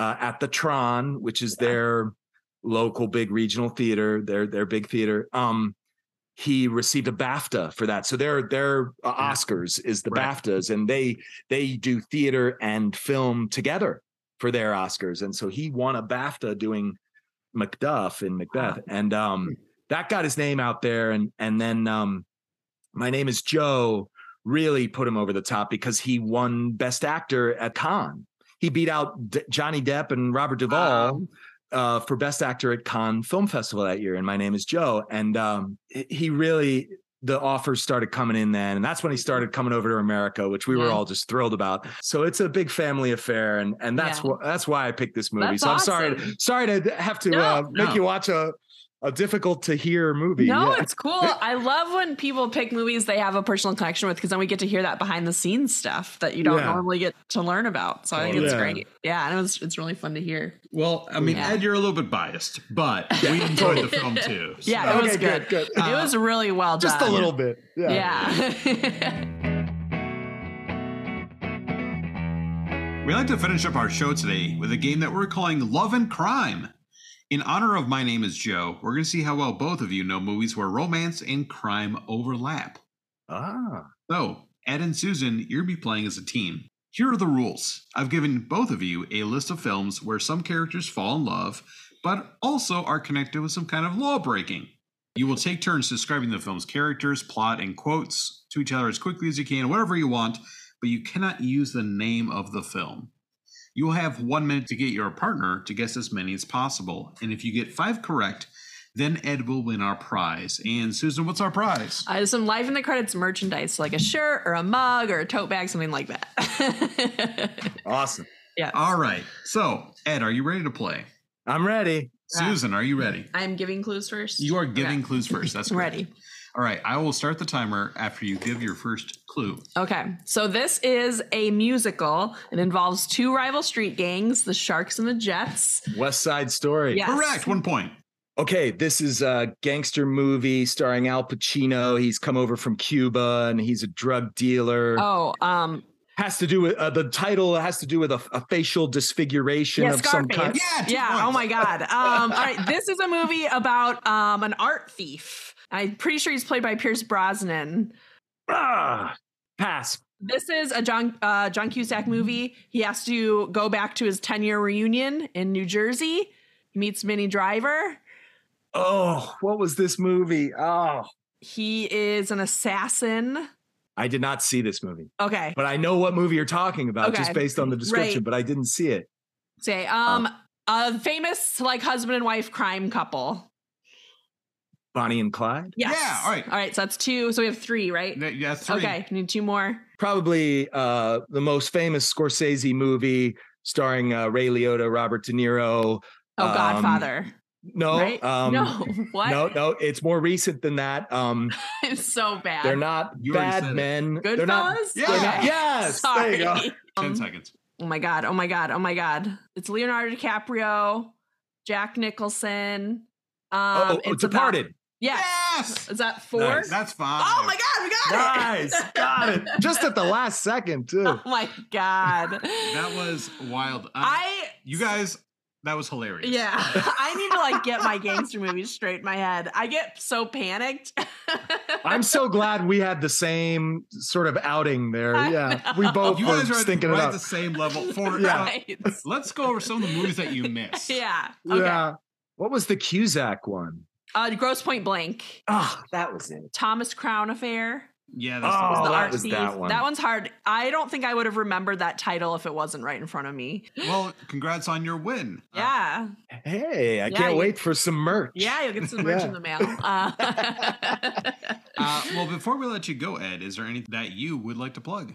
uh, at the Tron, which is their local big regional theater, their their big theater. Um, he received a BAFTA for that. So their their uh, Oscars is the Right. BAFTAs, and they they do theater and film together for their Oscars. And so he won a BAFTA doing Macduff in Macbeth, and um, that got his name out there. And and then um, my name is Joe really put him over the top because he won Best Actor at Cannes. He beat out D- Johnny Depp and Robert Duvall uh, for Best Actor at Cannes Film Festival that year. And my name is Joe. And um, he- really, the offers started coming in then. And that's when he started coming over to America, which we were all just thrilled about. So it's a big family affair. And, and that's Yeah. what, that's why I picked this movie. That's so I'm sorry, sorry to have to No, uh, make no. you watch a, a difficult to hear movie. No, Yeah. it's cool. [LAUGHS] I love when people pick movies they have a personal connection with because then we get to hear that behind the scenes stuff that you don't Yeah. normally get to learn about. So I think it's Yeah. great. Yeah, and it was it's really fun to hear. Well, I mean, Yeah. Ed, you're a little bit biased, but [LAUGHS] we enjoyed the film [LAUGHS] too. so- Yeah, it was Okay, good. good, good. it was really well just done. Just a little bit. Yeah. We like to finish up our show today with a game that we're calling Love and Crime. In honor of My Name is Joe, we're going to see how well both of you know movies where romance and crime overlap. Ah. So, Ed and Susan, you'll be playing as a team. Here are the rules. I've given both of you a list of films where some characters fall in love, but also are connected with some kind of law breaking. You will take turns describing the film's characters, plot, and quotes to each other as quickly as you can, whatever you want, but you cannot use the name of the film. You will have one minute to get your partner to guess as many as possible, and if you get five correct, then Ed will win our prize. And Susan, what's our prize? Uh, I have some Life in the Credits merchandise, like a shirt or a mug or a tote bag, something like that. [LAUGHS] Awesome. yeah. All right. So, Ed, are you ready to play? I'm ready. Susan, are you ready? I'm giving clues first. You are giving Okay. clues first. That's [LAUGHS] I'm correct. ready. All right. I will start the timer after you give your first clue. Okay, so this is a musical. It involves two rival street gangs, the Sharks and the Jets. West Side Story. Yes. Correct. One point. Okay, this is a gangster movie starring Al Pacino. He's come over from Cuba and he's a drug dealer. Oh, um, Has to do with uh, the title has to do with a, a facial disfiguration yeah, of some Scarface. kind. Yeah, two yeah. points. Oh my God. Um, all right, this is a movie about um an art thief. I'm pretty sure he's played by Pierce Brosnan. Ah, pass. This is a John uh, John Cusack movie. He has to go back to his 10 year reunion in New Jersey. He meets Minnie Driver. Oh, what was this movie? Oh, He is an assassin. I did not see this movie, Okay. but I know what movie you're talking about just based on the description, Right. but I didn't see it. Say, um, a famous like husband and wife crime couple. Bonnie and Clyde? Yes. Yeah, all right. All right. So that's two. So we have three, right? Yeah, Yeah, three. Okay. Need two more. Probably uh, the most famous Scorsese movie starring uh, Ray Liotta, Robert De Niro. Oh, Um, Godfather. No, right? um, no. [LAUGHS] What? no, no. It's more recent than that. Um, [LAUGHS] it's so bad. they're not You bad men. Good They're not. Yeah. they're not- yes. Sorry. There you go. [LAUGHS] Ten Um, seconds. Oh my god. Oh my god. Oh my god. It's Leonardo DiCaprio, Jack Nicholson. Um, oh, oh, it's about- Departed. Yes. Yes. Is that four? Nice. That's fine. Oh my god. We got Nice. it. Got it. [LAUGHS] Just at the last second, too. Oh my god. That was wild. Uh, I you guys, That was hilarious. Yeah. [LAUGHS] I need to like get my gangster movies straight in my head. I get so panicked. [LAUGHS] I'm so glad we had the same sort of outing there. I Yeah, we both You were guys are thinking right it at the same level. For Yeah. uh, let's go over some of the movies that you missed. yeah. Okay. Yeah. What was the Cusack one? Uh, Grosse Pointe Blank. Oh, that was it. Thomas Crown Affair. Yeah, that's Oh, was the that art was that one. one's hard. I don't think I would have remembered that title if it wasn't right in front of me. well. Congrats on your win. Uh, [GASPS] Yeah. Hey, I Yeah, can't you- wait for some merch. Yeah, you'll get some [LAUGHS] merch Yeah. in the mail. [LAUGHS] Uh, uh, well, before we let you go, Ed, is there anything that you would like to plug?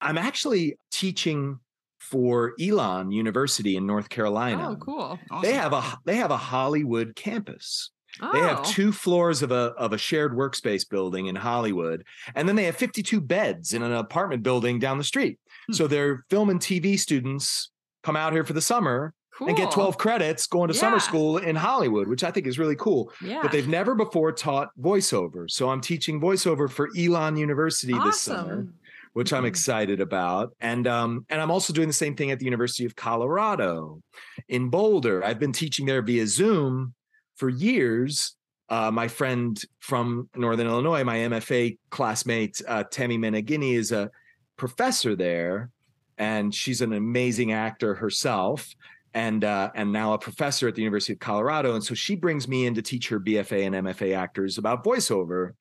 I'm actually teaching for Elon University in North Carolina. oh, cool. Awesome. They have a they have a Hollywood campus. They have Oh. two floors of a of a shared workspace building in Hollywood, and then they have 52 beds in an apartment building down the street. Hmm. So their film and TV students come out here for the summer cool. and get 12 credits going to summer school in Hollywood, which I think is really cool. Yeah. But they've never before taught voiceover. So I'm teaching voiceover for Elon University this summer awesome. which I'm Mhm. excited about. And um, and I'm also doing the same thing at the University of Colorado in Boulder. I've been teaching there via Zoom for years. Uh, my friend from Northern Illinois, my MFA classmate, uh, Tammy Meneghini, is a professor there, and she's an amazing actor herself. And uh, and now a professor at the University of Colorado, and so she brings me in to teach her BFA and MFA actors about voiceover,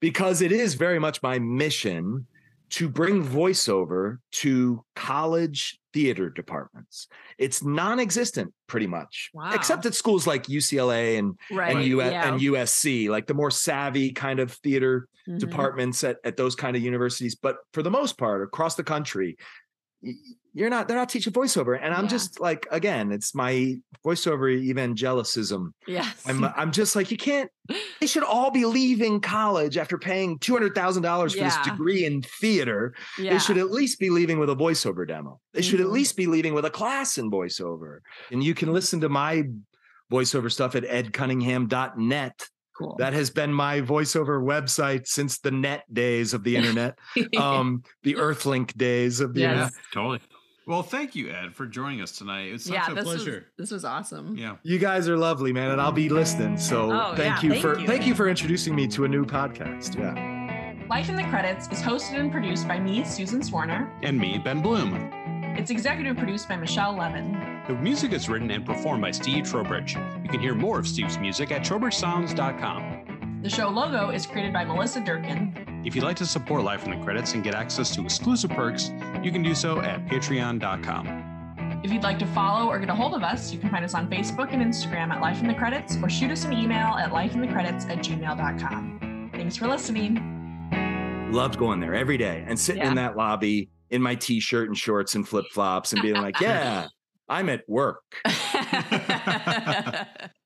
because it is very much my mission to bring voiceover to college theater departments. It's non-existent pretty much, Wow. except at schools like UCLA and right. and, U- yeah. and USC, like the more savvy kind of theater Mhm. departments at, at those kind of universities. But for the most part, across the country, you're not they're not teaching voiceover. And I'm Yeah. just like, again, it's my voiceover evangelicism. Yes. I'm I'm just like, you can't they should all be leaving college after paying two hundred thousand dollars for this degree in theater. yeah. They should at least be leaving with a voiceover demo. They should at Mhm. least be leaving with a class in voiceover. And you can listen to my voiceover stuff at edcunningham.net. cool. That has been my voiceover website since the net days of the [LAUGHS] internet, um, the Earthlink days of the Yes. internet. totally. Well, thank you, Ed, for joining us tonight. It's such yeah, a this was pleasure. this was awesome. Yeah. You guys are lovely, man, and I'll be listening. So Oh, thank yeah, you thank for you. thank you for introducing me to a new podcast. Yeah. Life in the Credits is hosted and produced by me, Susan Swarner. And me, Ben Blohm. It's executive produced by Michelle Levin. The music is written and performed by Steve Trowbridge. You can hear more of Steve's music at trowbridgesounds.com. The show logo is created by Melissa Durkin. If you'd like to support Life in the Credits and get access to exclusive perks, you can do so at patreon.com. If you'd like to follow or get a hold of us, you can find us on Facebook and Instagram at Life in the Credits or shoot us an email at lifeinthecredits at gmail.com. Thanks for listening. Loved going there every day and sitting in that lobby in my t-shirt and shorts and flip-flops and being like, [LAUGHS] yeah, I'm at work. [LAUGHS] [LAUGHS]